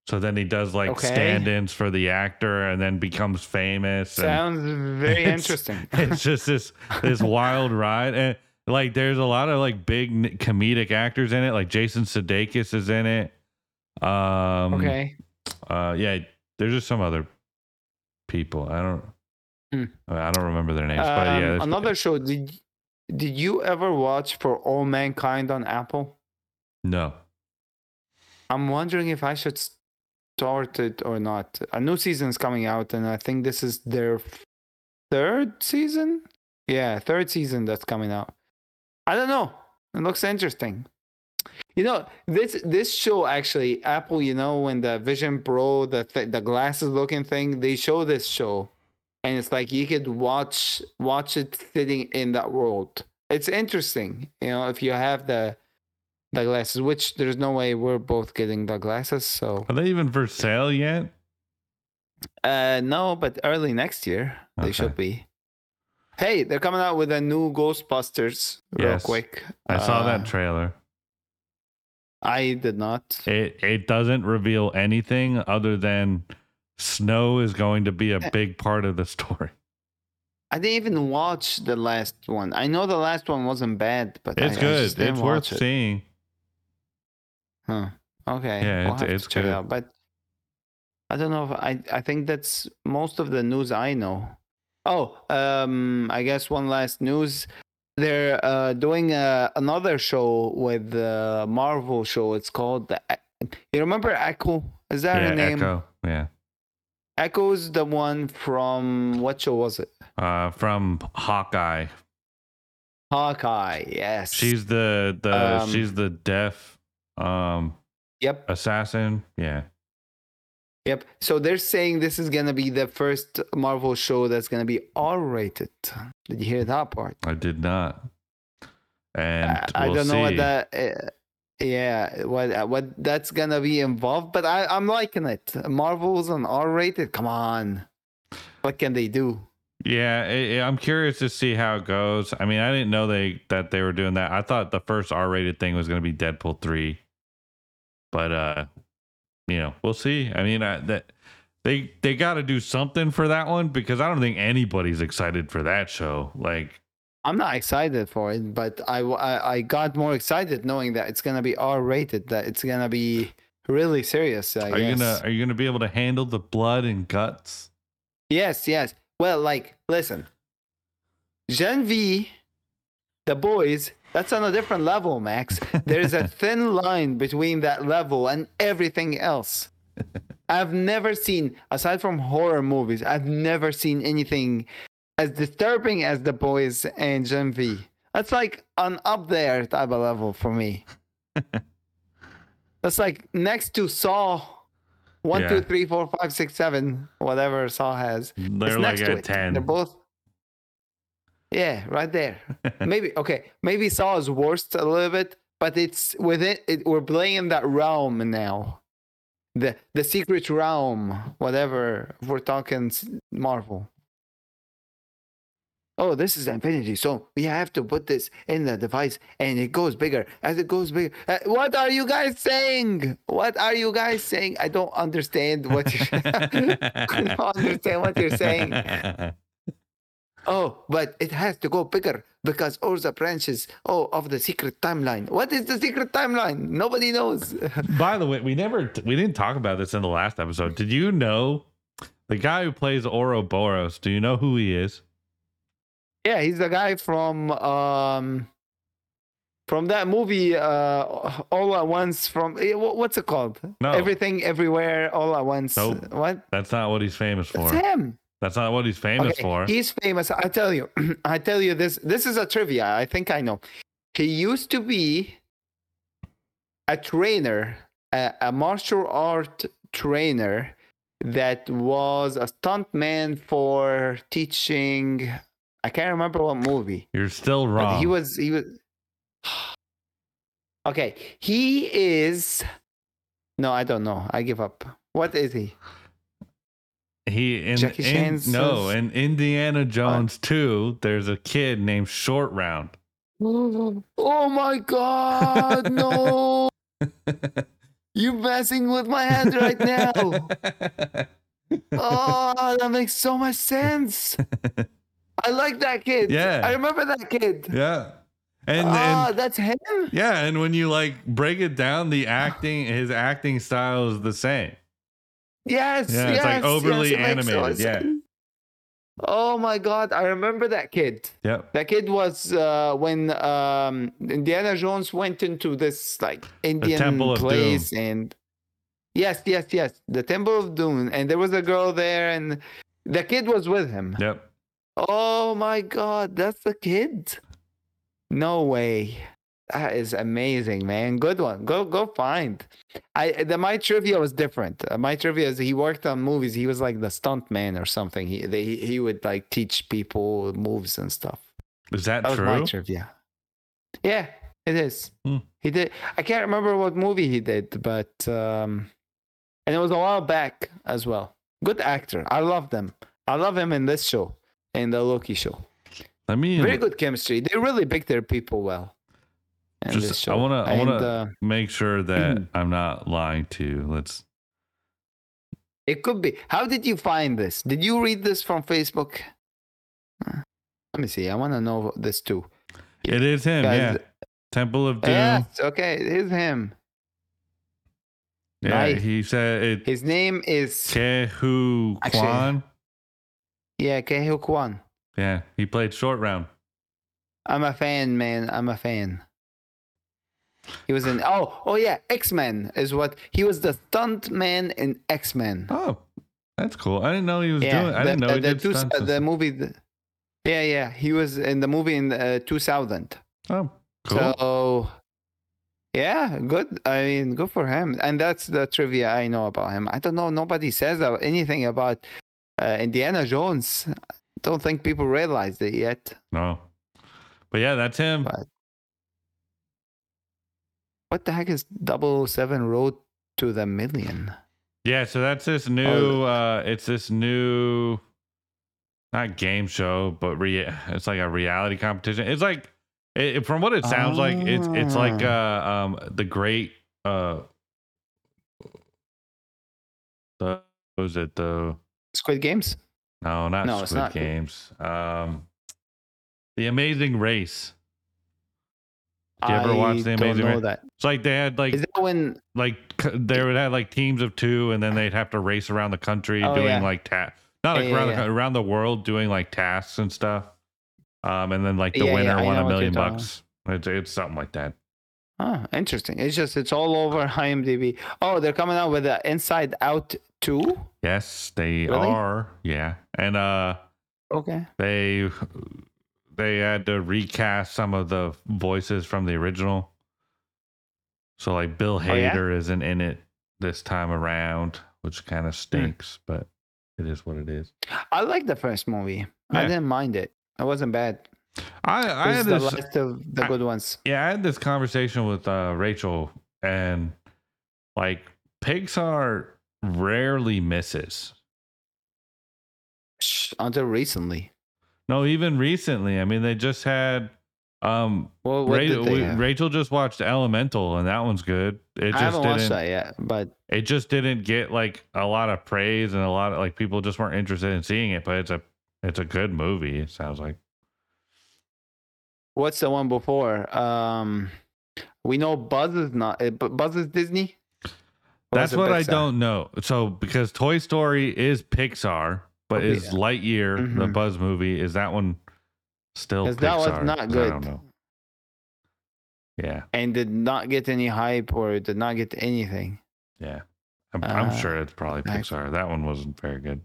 So then he does like Okay. stand-ins for the actor, and then becomes famous. and- Sounds very *laughs* It's- interesting. it's just this this *laughs* wild ride and like there's a lot of like big comedic actors in it like jason sudeikis is in it um okay. uh yeah there's just some other people i don't Hmm. i don't remember their names but yeah Um, another show. Did Did you ever watch For All Mankind on Apple? no I'm wondering if I should start it or not. A new season's coming out, and I think this is their third season. Yeah, third season that's coming out. I don't know. It looks interesting. You know, this this show actually, Apple. You know, when the Vision Pro, the th- the glasses looking thing, they show this show, and it's like you could watch watch it sitting in that world. It's interesting. You know, if you have the the glasses, which there's no way we're both getting the glasses. So are they even for sale yet uh no, but early next year they should be. Hey, they're coming out with a new Ghostbusters real Yes. quick. i saw Uh, that trailer I did not. it it doesn't reveal anything other than snow is going to be a Eh. big part of the story *laughs* I didn't even watch the last one. I know the last one wasn't bad, but it's I good didn't it's worth it. seeing Huh. Okay. Yeah, we'll it's- it's check good. it out. But I don't know if I I think that's most of the news I know. Oh, um I guess one last news. They're uh doing uh, another show with the Marvel show. It's called the You remember Echo? Is that yeah her name? echo yeah Echo's the one from what show was it? uh from hawkeye Hawkeye. Yes. She's the the Um, she's the deaf um Yep. assassin. Yeah. Yep. So they're saying this is gonna be the first Marvel show that's gonna be R rated. Did you hear that part? I did not. And I, I we'll don't know what that. Uh, yeah, what uh, what that's gonna be involved, but I I'm liking it. Marvel's an R rated. Come on, what can they do? Yeah, i i- I'm curious to see how it goes. I mean, I didn't know they that they were doing that. I thought the first R-rated thing was to be Deadpool 3. But uh you know, we'll see. I mean, I, that they they got to do something for that one because I don't think anybody's excited for that show. Like I'm not excited for it, but I I, I got more excited knowing that it's gonna be R rated. That it's gonna be really serious. I are you going to are you to be able to handle the blood and guts? Yes, yes. Well, like, listen, Gen V, the boys, that's on a different level, Max. There's a *laughs* thin line between that level and everything else. *laughs* I've never seen, aside from horror movies, I've never seen anything as disturbing as the boys and Gen V. That's like an up there type of level for me. *laughs* That's like next to Saw. One, Yeah. two, three, four, five, six, seven, whatever Saw has. They're like next to it. 10. They're both. Yeah, right there. *laughs* maybe okay. Maybe Saw is worst a little bit, but it's within it. We're playing in that realm now, the the secret realm, whatever. If we're talking Marvel. Oh, this is infinity. So we have to put this in the device, and it goes bigger as it goes bigger. Uh, what are you guys saying? What are you guys saying? I don't understand what you're. *laughs* I don't understand what you're saying. *laughs* Oh, but it has to go bigger because all the branches, oh, of the secret timeline. What is the secret timeline? Nobody knows. *laughs* By the way, we never we didn't talk about this in the last episode. Did you know the guy who plays Ouroboros? Do you know who he is? Yeah, he's the guy from um from that movie uh all at once from eh, what's it called? No. Everything everywhere all at once. Nope. What? That's not what he's famous for. That's him. That's not what he's famous Okay, for. He's famous. I tell you, *clears throat* I tell you this. This is a trivia. I think I know. He used to be a trainer, a, a martial art trainer that was a stuntman for teaching. I can't remember what movie. You're still But wrong. he was. He was. *sighs* Okay, he is. No, I don't know. I give up. What is he? He in, Jackie in no in Indiana Jones 2, there's a kid named Short Round. *gasps* Oh my god, no! *laughs* You messing with my head right now. *laughs* Oh, that makes so much sense. *laughs* I like that kid. Yeah. I remember that kid. yeah. And, Ah, and that's him. yeah, and when you like break it down, the acting his acting style is the same. Yes. Yeah, it's yes, like overly yes, animated, yeah. Oh my god, I remember that kid. Yeah. That kid was uh, when um, Indiana Jones went into this like Indian Temple of place and yes, yes, yes, the Temple of Doom, and there was a girl there, and the kid was with him. Yep. Oh my god, that's the kid! No way. That is amazing, man. Good one. Go go find. I the my trivia was different. Uh, my trivia is he worked on movies. He was like the stunt man or something. He they, he would like teach people moves and stuff. Is that, That was my true? trivia. Yeah, it is. Hmm. He did. I can't remember what movie he did, but um, and it was a while back as well. Good actor. I love them. I love him in this show, in the Loki show. I mean, Very good chemistry. They really pick their people well. Just- I wanna- I wanna- uh, make sure that Mhm. I'm not lying to you. Let's it could be. How did you find this? Did you read this from Facebook? Uh, Let me see. I want to know this too. It is him, Guys, yeah. Temple of Doom. Yes. Okay. It is him. yeah, nice. he said it His name is Kehu Kwan. Yeah Ke Huy Quan. Yeah, he played short round. I'm a fan, man. I'm a fan. He was in oh oh yeah X Men is what he was the stunt man in X Men. Oh, that's cool. I didn't know he was Yeah, doing. I the, didn't know the, he the, did two, stunts the movie. The, yeah, yeah, he was in the movie in uh, 2000. Oh, cool. So yeah, good. I mean, good for him. And that's the trivia I know about him. I don't know. Nobody says anything about uh, Indiana Jones. Don't think people realized it yet. no, but yeah, that's him. But- What the heck is Double Seven Road to the Million? Yeah, so that's Oh, this new. uh It's this new, not game show, but re- it's like a reality competition. It's like, it, from what it sounds like, it's it's like uh um the great uh the what was it the Squid Games. no not No, it's Squid not. Games um the Amazing Race. Did you ever watch The Amazing don't know Race? that. It's like they had like Is that when? like they would have like teams of two, and then they'd have to race around the country Oh, doing yeah. like ta- not like Yeah, around. The, around the world doing like tasks and stuff. Um, and then like the winner I won a million bucks. It's, it's something like that. Oh, interesting. It's just it's all over *laughs* IMDb. Oh, they're coming out with the Inside Out two. Yes, they Really? are. Yeah, and uh, Okay. they they had to recast some of the voices from the original. So like Bill Oh, yeah? Hader isn't in it this time around, which kind of stinks, but it is what it is. I like the first movie. I didn't mind it. It wasn't bad. I, I had is the this, last of the I- good ones. yeah, I had this conversation with uh, Rachel, and like Pixar rarely misses. Until recently. No, even recently. I mean, they just had um Well, what Ra- we- Rachel just watched Elemental, and that one's good. It I just haven't watched that yet, but It just didn't get like a lot of praise, and a lot of like people just weren't interested in seeing it. But it's a it's a good movie. It sounds like. What's the one before? Um, we know Buzz is not. Bu- Buzz is Disney. Or That's is what I don't know. So because Toy Story is Pixar, but Okay. is Lightyear the Mhm. Buzz movie? Is that one still Pixar? Because that was not good. I don't know. Yeah, and did not get any hype or did not get anything. yeah. I'm, I'm Uh, sure it's probably I- Pixar. That one wasn't very good.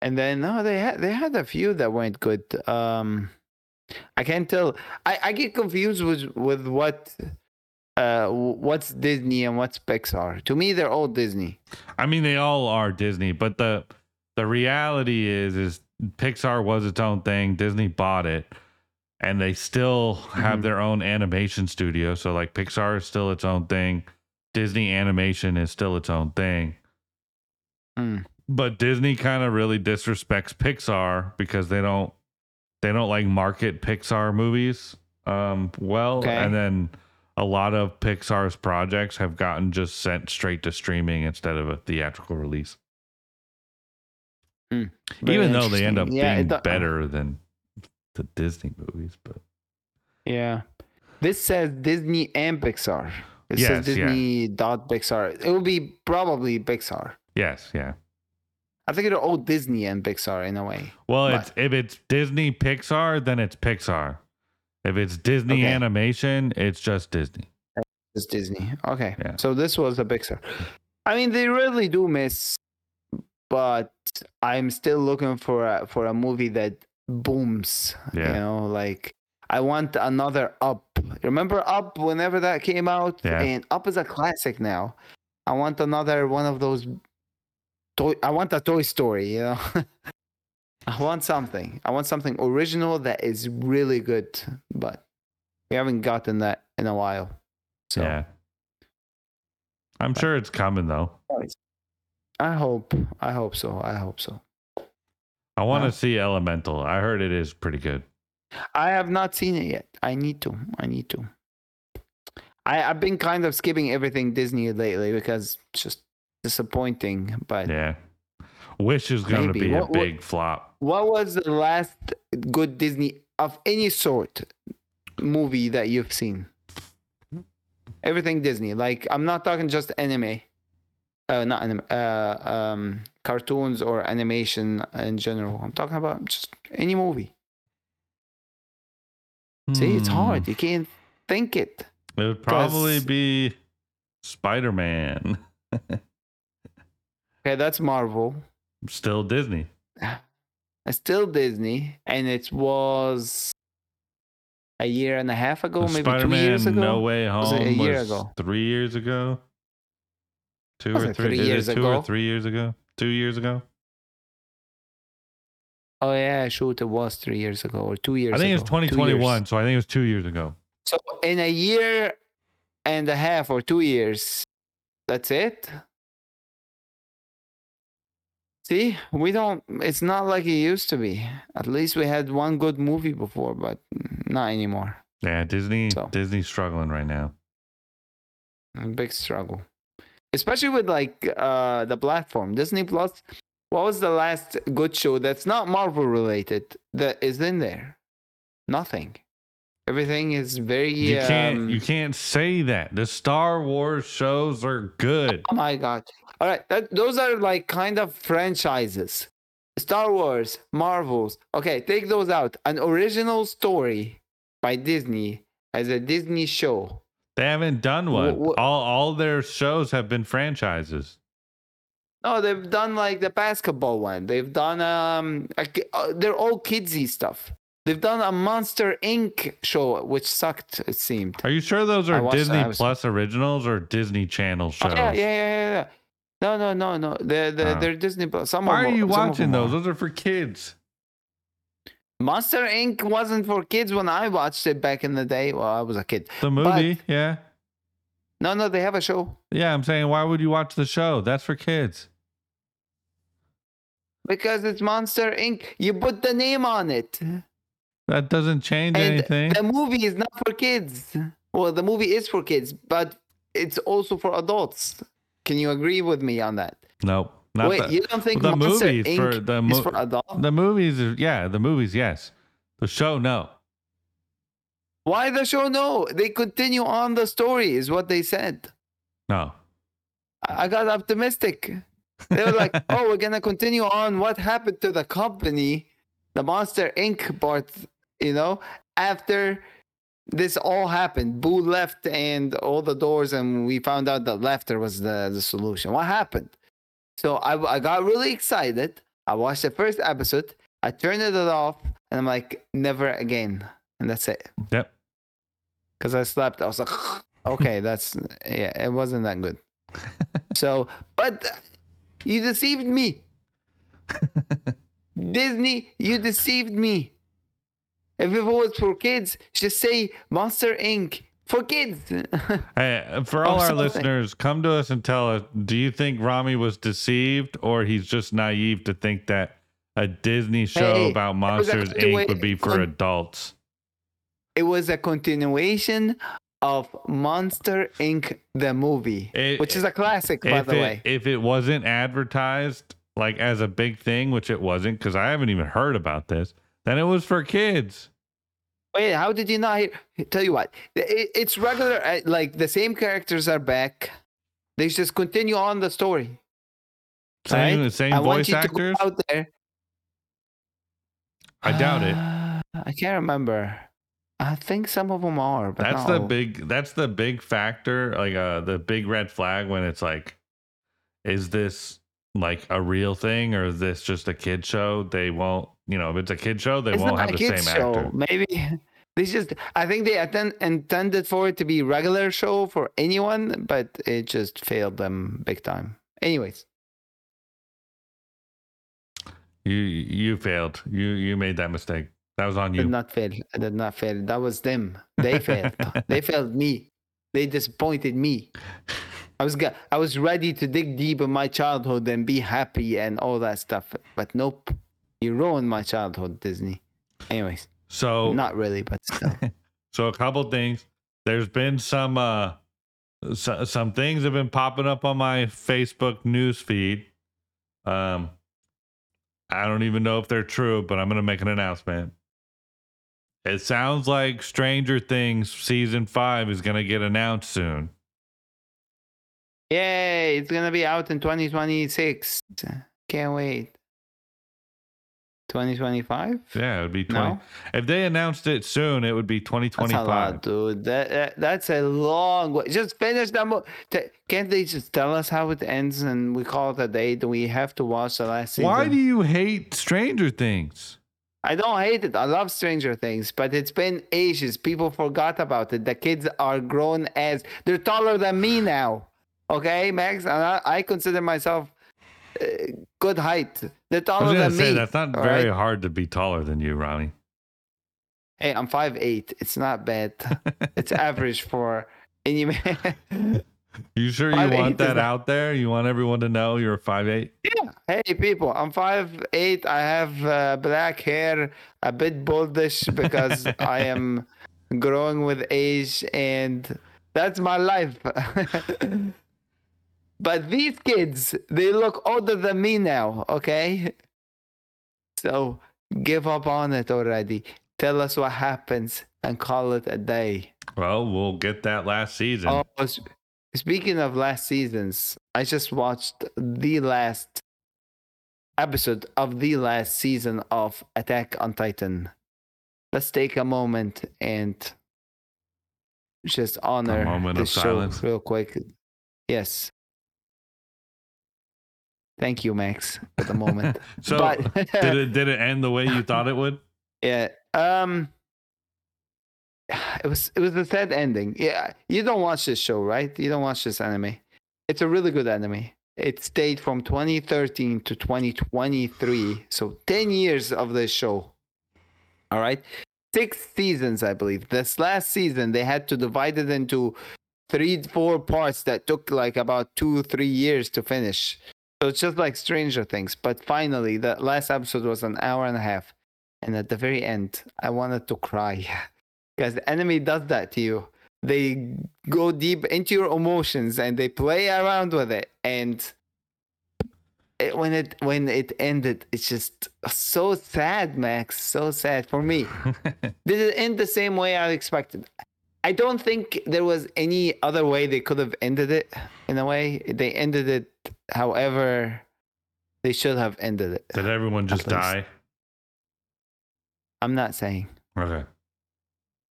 And then no, they had they had a few that weren't good. Um, I can't tell. I, I get confused with with what uh what's Disney and what's Pixar. To me, they're all Disney. I mean, they all are Disney, but the the reality is, is Pixar was its own thing. Disney bought it, and they still have Mhm. their own animation studio. So, like, Pixar is still its own thing. Disney Animation is still its own thing. Hmm. But Disney kind of really disrespects Pixar because they don't they don't like market Pixar movies um well, Okay. and then a lot of Pixar's projects have gotten just sent straight to streaming instead of a theatrical release. Very Even though they end up. Yeah, being it better than the Disney movies, but Yeah. This says Disney and Pixar. It Yes, says yeah. Disney dot Pixar. It will be probably Pixar. yes, yeah. I think they're all Disney and Pixar in a way. Well, But- it's if it's Disney Pixar, then it's Pixar. If it's Disney Okay. Animation, it's just Disney. It's Disney. Okay. Yeah. So this was a Pixar. I mean, they really do miss, but I'm still looking for a for a movie that booms. Yeah. You know, like I want another Up. Remember Up whenever that came out? Yeah. And Up is a classic now. I want another one of those toy I want a Toy Story, you know. *laughs* I want something. I want something original that is really good, but we haven't gotten that in a while. So Yeah. I'm sure it's coming though. I hope. I hope so. I hope so. I want to see Elemental. I heard it is pretty good. I have not seen it yet. I need to. I need to. I, I've been kind of skipping everything Disney lately because it's just disappointing. But Yeah. Wish is going to be a What- what- big flop. what was the last good Disney of any sort movie that you've seen? Everything Disney. Like I'm not talking just anime. Uh, not anime. Uh, um, cartoons or animation in general. I'm talking about just any movie. See, it's Hmm. hard. You can't think it. It would probably be Spider Man. *laughs* Okay, that's Marvel. Still Disney. *sighs* It's still Disney, and it was a year and a half ago, maybe Spider two years ago. No Way Home Was was, it a year ago? three years ago. Two Was or three, three years two ago? or three years ago? Two years ago? Oh yeah, shoot, it was three years ago or two years. I think ago. Two years. 2021, so I think it was two years ago. So in a year and a half or two years, that's it. See, we don't. It's not like it used to be. At least we had one good movie before, but not anymore. Yeah, Disney So. Disney's struggling right now. A big struggle, especially with like uh the platform Disney Plus. What was the last good show that's not Marvel related that is in there? Nothing. Everything is very. You can't um, you can't say that. The Star Wars shows are good. Oh my god! All right, that, those are like kind of franchises. Star Wars, Marvels. Okay, take those out. An original story by Disney as a Disney show. They haven't done one. wh- all all their shows have been franchises. No, they've done like the basketball one. They've done um, a uh, they're all kidsy stuff. They've done a Monster Inc. show, which sucked. It seemed. Are you sure those are watched Disney. Plus originals or Disney Channel Oh, shows? yeah, yeah, yeah, yeah, yeah. No, no, no, no. They're they're, Oh. they're Disney Plus. Some Why of are you watching those? Those are for kids. Monster Inc. wasn't for kids when I watched it back in the day. Well, I was a kid. The movie, yeah. No, no, they have a show Yeah, I'm saying why would you watch the show? That's for kids. because it's Monster Inc. You put the name on it. That doesn't change And anything. the movie is not for kids. Well, the movie is for kids, but it's also for adults. Can you agree with me on that? nope. Not Wait, the, you don't think the Monster movies Inc. for the is for adults? the movies are- yeah, the movies, yes. The show, no. Why the show? No, they continue on the story, is what they said. No. I I got optimistic. They were like, *laughs* "Oh, we're gonna continue on what happened to the company, the Monster Inc. part, you know, after this all happened. Boo left and all the doors, and we found out that laughter was the, the solution. What happened? So I, I got really excited. I watched the first episode. I turned it off, and I'm like, never again. And that's it. Yep. Because I slept. I was like, *laughs* okay, that's yeah, it wasn't that good. *laughs* so, but you deceived me. *laughs* Disney, you deceived me. If it was for kids, just say Monster Inc. for kids. *laughs* Hey, for all our something. listeners, come to us and tell us do you think Rami was deceived or he's just naive to think that a Disney show Hey, about Monsters Inc. would be for con- adults? it was a continuation of Monster Inc. the movie, It- which is a classic, by the it, way. if it wasn't advertised like as a big thing, which it wasn't, because I haven't even heard about this, then it was for kids. Wait, how did you not hear? Tell you what, it, it's regular. uh, Like the same characters are back. They just continue on the story. Same Right? same I voice actors. out there. I doubt it. Uh, I can't remember. I think some of them are, but That's not the big that's the big factor, like uh the big red flag when it's like, is this like a real thing or is this just a kid show? They won't, you know, if it's a kid show, they It's won't have the same show. actor. Maybe *laughs* this just. I think they attend, intended for it to be regular show for anyone, but it just failed them big time. Anyways, You you failed. You you made that mistake. That was on you. I did not fail. I did not fail. That was them. They failed. *laughs* they failed me. They disappointed me. *laughs* I was I was ready to dig deep in my childhood and be happy and all that stuff, but nope. You ruined my childhood, Disney. Anyways, So not really, but still. *laughs* So a couple things. There's been some uh so, some things have been popping up on my Facebook news feed. Um I don't even know if they're true, but I'm going to make an announcement. It sounds like Stranger Things season 5 is going to get announced soon. Yay! It's gonna be out in 2026. Can't wait. 2025? Yeah, it would be 20. No, If they announced it soon, it would be that's a 2025. lot, dude. That, that that's a long way. Just finish that. Mo- t- can't they just tell us how it ends and we call it a day? Do we have to watch the last season? Why do you hate Stranger Things? I don't hate it. I love Stranger Things, but it's been ages. People forgot about it. The kids are grown as they're taller than me now. Okay, Max, and I, I consider myself uh, good height. They're I taller was going than say me. that's not very right? hard to be taller than you, Ronnie. Hey, I'm five eight. It's not bad. *laughs* it's average for any man. *laughs* You sure you 5'8" want that out there? You want everyone to know you're 5'8"? yeah. Hey, people. I'm five eight. I have uh, black hair, a bit boldish because *laughs* I am growing with age, and that's my life. But these kids, they look older than me now. Okay. So give up on it already. Tell us what happens and call it a day. Well, we'll get that last season. Oh, speaking of last seasons, I just watched the last episode of the last season of Attack on Titan. Let's take a moment and just honor of show silence. real quick. Yes. Thank you, Max, for the moment. *laughs* so but *laughs* did it did it end the way you thought it would? *laughs* yeah. Um *sighs* it was it was a sad ending. Yeah. You don't watch this show, right? You don't watch this anime. It's a really good anime. It stayed from 2013 to 2023. So 10 years of this show. All right. Six seasons, I believe. This last season, they had to divide it into three, four parts that took like about two, three years to finish. So it's just like Stranger Things. But finally, the last episode was an hour and a half. And at the very end, I wanted to cry *laughs* because the anime does that to you. They go deep into your emotions and they play around with it. And it, when it when it ended, it's just so sad, Max. So sad for me. *laughs* Did it end the same way I expected? I don't think there was any other way they could have ended it. In a way, they ended it however they should have ended it. Did everyone just die? I'm not saying Okay.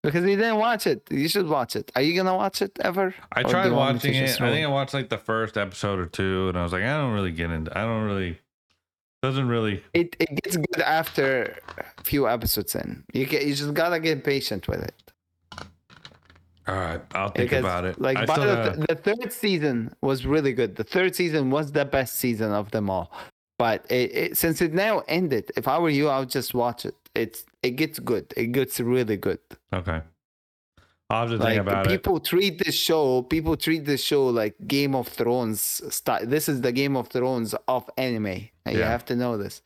because you didn't watch it. You should watch it. Are you gonna watch it ever? I Or tried you want me to watching it. I think I watched like the first episode or two, and I was like, I don't really get into. It. I don't really. Doesn't really. it it gets good after a few episodes in. You get you just gotta get patient with it. All right, I'll think Because, about it. Like by the, the third season was really good. The third season was the best season of them all. But it, it, since it now ended, if I were you, I would just watch it. It's it gets good. It gets really good. okay. I'll have to think Like about it. people treat this show, people treat this show like Game of Thrones style. This is the Game of Thrones of anime. And You have to know this.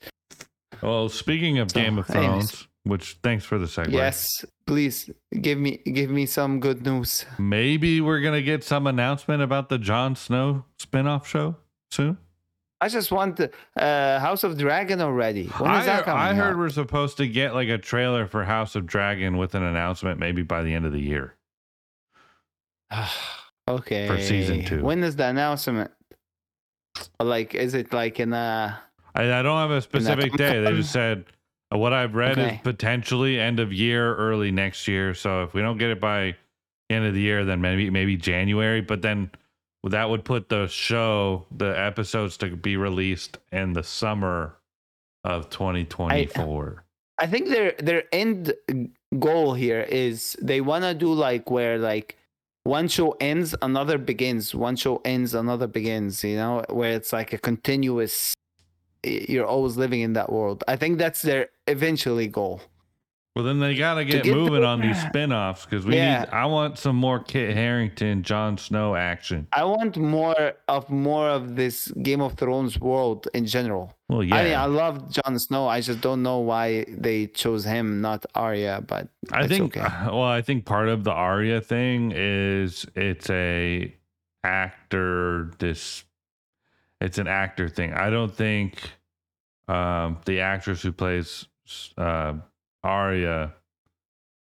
Well, speaking of So, Game of anyways. Which thanks for the segue. Yes, please give me give me some good news. Maybe we're gonna get some announcement about the Jon Snow spin-off show soon. I just want the uh, House of Dragon already. When is I, that coming I heard out? we're supposed to get like a trailer for House of Dragon with an announcement maybe by the end of the year. *sighs* okay. For season two. When is the announcement? Like, is it like in a? I, I don't have a specific day. They just said what I've read is potentially end of year, early next year. So if we don't get it by end of the year, then maybe maybe January. But then that would put the show, the episodes to be released in the summer of 2024. I think their their end goal here is they want to do like where like one show ends, another begins. One show ends, another begins. You know, where it's like a continuous. You're always living in that world. I think that's their eventually goal. Well, then they got to get moving the- on these spin-offs because we Yeah. need. I want some more Kit Harington, Jon Snow action. I want more of more of this Game of Thrones world in general. Well, yeah, I mean, I love Jon Snow. I just don't know why they chose him, not Arya. But I think okay. *laughs* well, I think part of the Arya thing is it's a actor this it's an actor thing. I don't think um the actress who plays uh Arya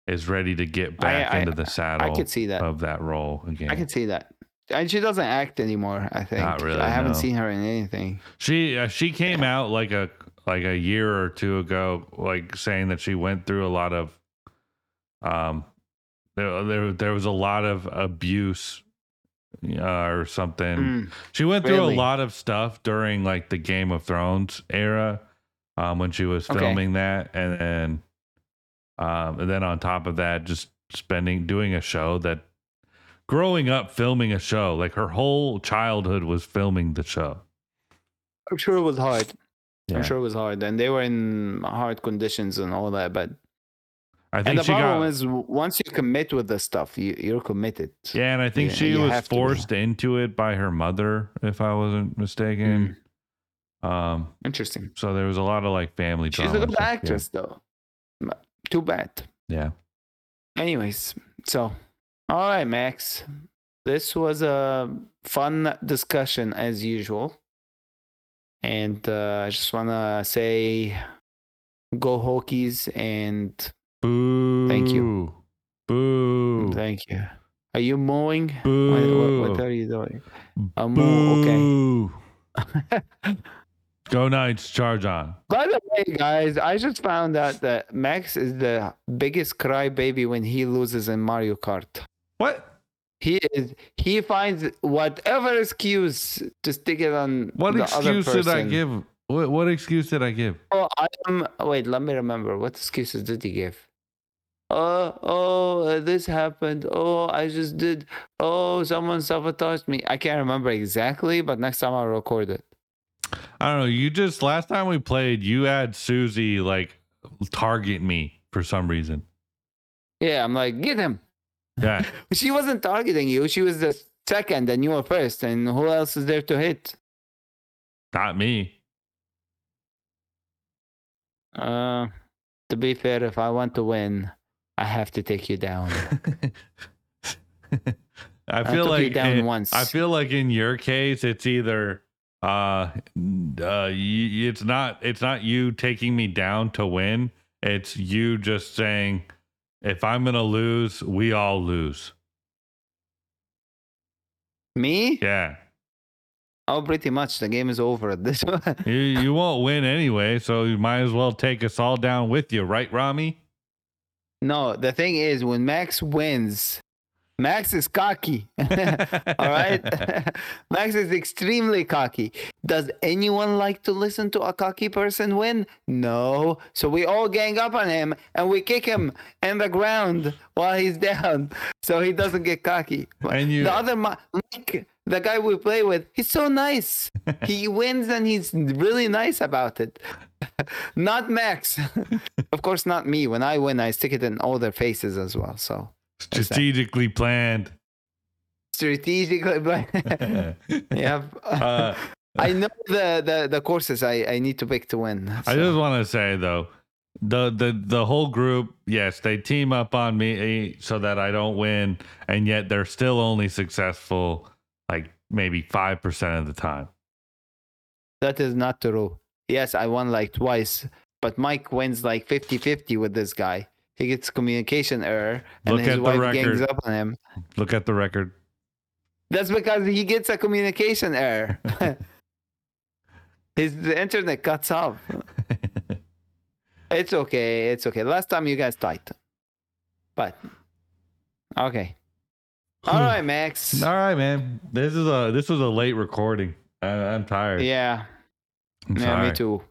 is ready to get back I- into the saddle I could see that. of that role again. I could see that. And she doesn't act anymore. I think. Not really, I haven't no. seen her in anything. She uh, she came out like a like a year or two ago, like saying that she went through a lot of um there there, there was a lot of abuse uh, or something. Mm, She went through Really? a lot of stuff during like the Game of Thrones era um when she was Okay. filming that and then um and then on top of that just spending doing a show that growing up filming a show like her whole childhood was filming the show. I'm sure it was hard. Yeah. I'm sure it was hard, and they were in hard conditions and all that. But I and think the she problem got is, once you commit with the stuff, you, you're committed. Yeah, and I think Yeah, she was have to be. forced into it by her mother, if I wasn't mistaken. Mm. Um, Interesting. so there was a lot of like family She's a and good stuff, yeah. actress, though. Too bad. Yeah. Anyways, so all right, Max. This was a fun discussion as usual. And uh, I just want to say go Hokies and Boo. Thank you. Boo. thank you. Are you mowing? What, Boo. what, what are you doing? A mow, okay. Boo. *laughs* Go Knights, charge on. By the way, guys, I just found out that Max is the biggest crybaby when he loses in Mario Kart. What? He is. He finds whatever excuse to stick it on What the other excuse did I give? What, what excuse did I give? Oh, I am. Wait, let me remember. What excuses did he give? Oh, oh, uh, this happened. Oh, I just did. Oh, someone sabotaged me. I can't remember exactly, but next time I'll record it. I don't know. You just last time we played, you had Susie like target me for some reason. Yeah, I'm like, get him. Yeah. *laughs* She wasn't targeting you. She was the second, and you were first. And who else is there to hit? Not me. Uh, to be fair, if I want to win, I have to take you down. *laughs* I I feel you like down in- once. I feel like in your case, it's either uh, uh, y- it's not it's not you taking me down to win. It's you just saying, if I'm gonna lose, we all lose. Me? Yeah, Oh, pretty much. The game is over at this *laughs* one. you you won't win anyway, so you might as well take us all down with you, right, Rami? no, the thing is, when Max wins, Max is cocky. *laughs* All right? *laughs* Max is extremely cocky. Does anyone like to listen to a cocky person win? No. So we all gang up on him and we kick him in the ground while he's down so he doesn't get cocky. And you- the other Mi- Mike, the guy we play with, he's so nice. he *laughs* wins and he's really nice about it. *laughs* not Max. *laughs* of course, not me. When I win, I stick it in all their faces as well. So Strategically planned. strategically, planned. yeah. Uh, I know the, the the courses I, I need to pick to win. I just want to say though, the the the whole group, yes, they team up on me so that I don't win, and yet they're still only successful like maybe five percent of the time. that is not true. Yes, I won like twice, but Mike wins like 50-50 with this guy. He gets communication error, and Look his at the wife gangs up on him. Look at the record. That's because he gets a communication error. *laughs* His the internet cuts off. *laughs* It's okay. It's okay. Last time you guys tied, but okay. All right, Max. All right, man. This is a this was a late recording. I, I'm tired. Yeah, I'm yeah, sorry. me too.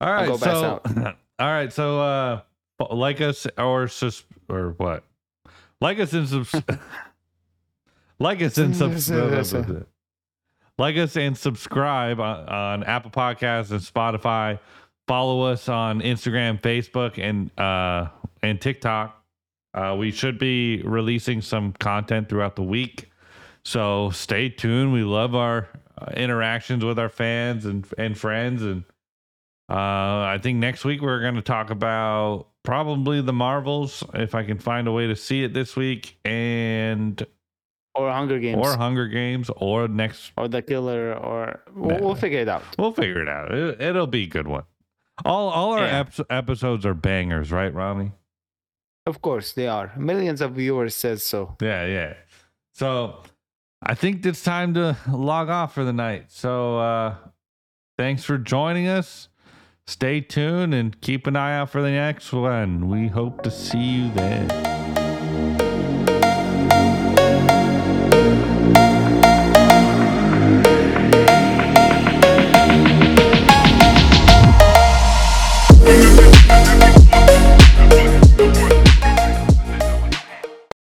All right, so *laughs* all right, so uh, like us or sus or what? Like us and subs- *laughs* like us and subs- *laughs* like us and subscribe on, on Apple Podcasts and Spotify. Follow us on Instagram, Facebook, and uh and TikTok. Uh, we should be releasing some content throughout the week, so stay tuned. We love our uh, interactions with our fans and and friends, and uh, I think next week we're going to talk about probably the Marvels, if I can find a way to see it this week, and Or Hunger Games, or Hunger Games, or next. Or The Killer, or we'll, Nah. we'll figure it out. We'll figure it out. It, it'll be a good one. All all our Yeah. ep- episodes are bangers, right, Rami? Of course, they are. Millions of viewers says so. Yeah, yeah. So I think it's time to log off for the night. So uh thanks for joining us. Stay tuned and keep an eye out for the next one. We hope to see you there.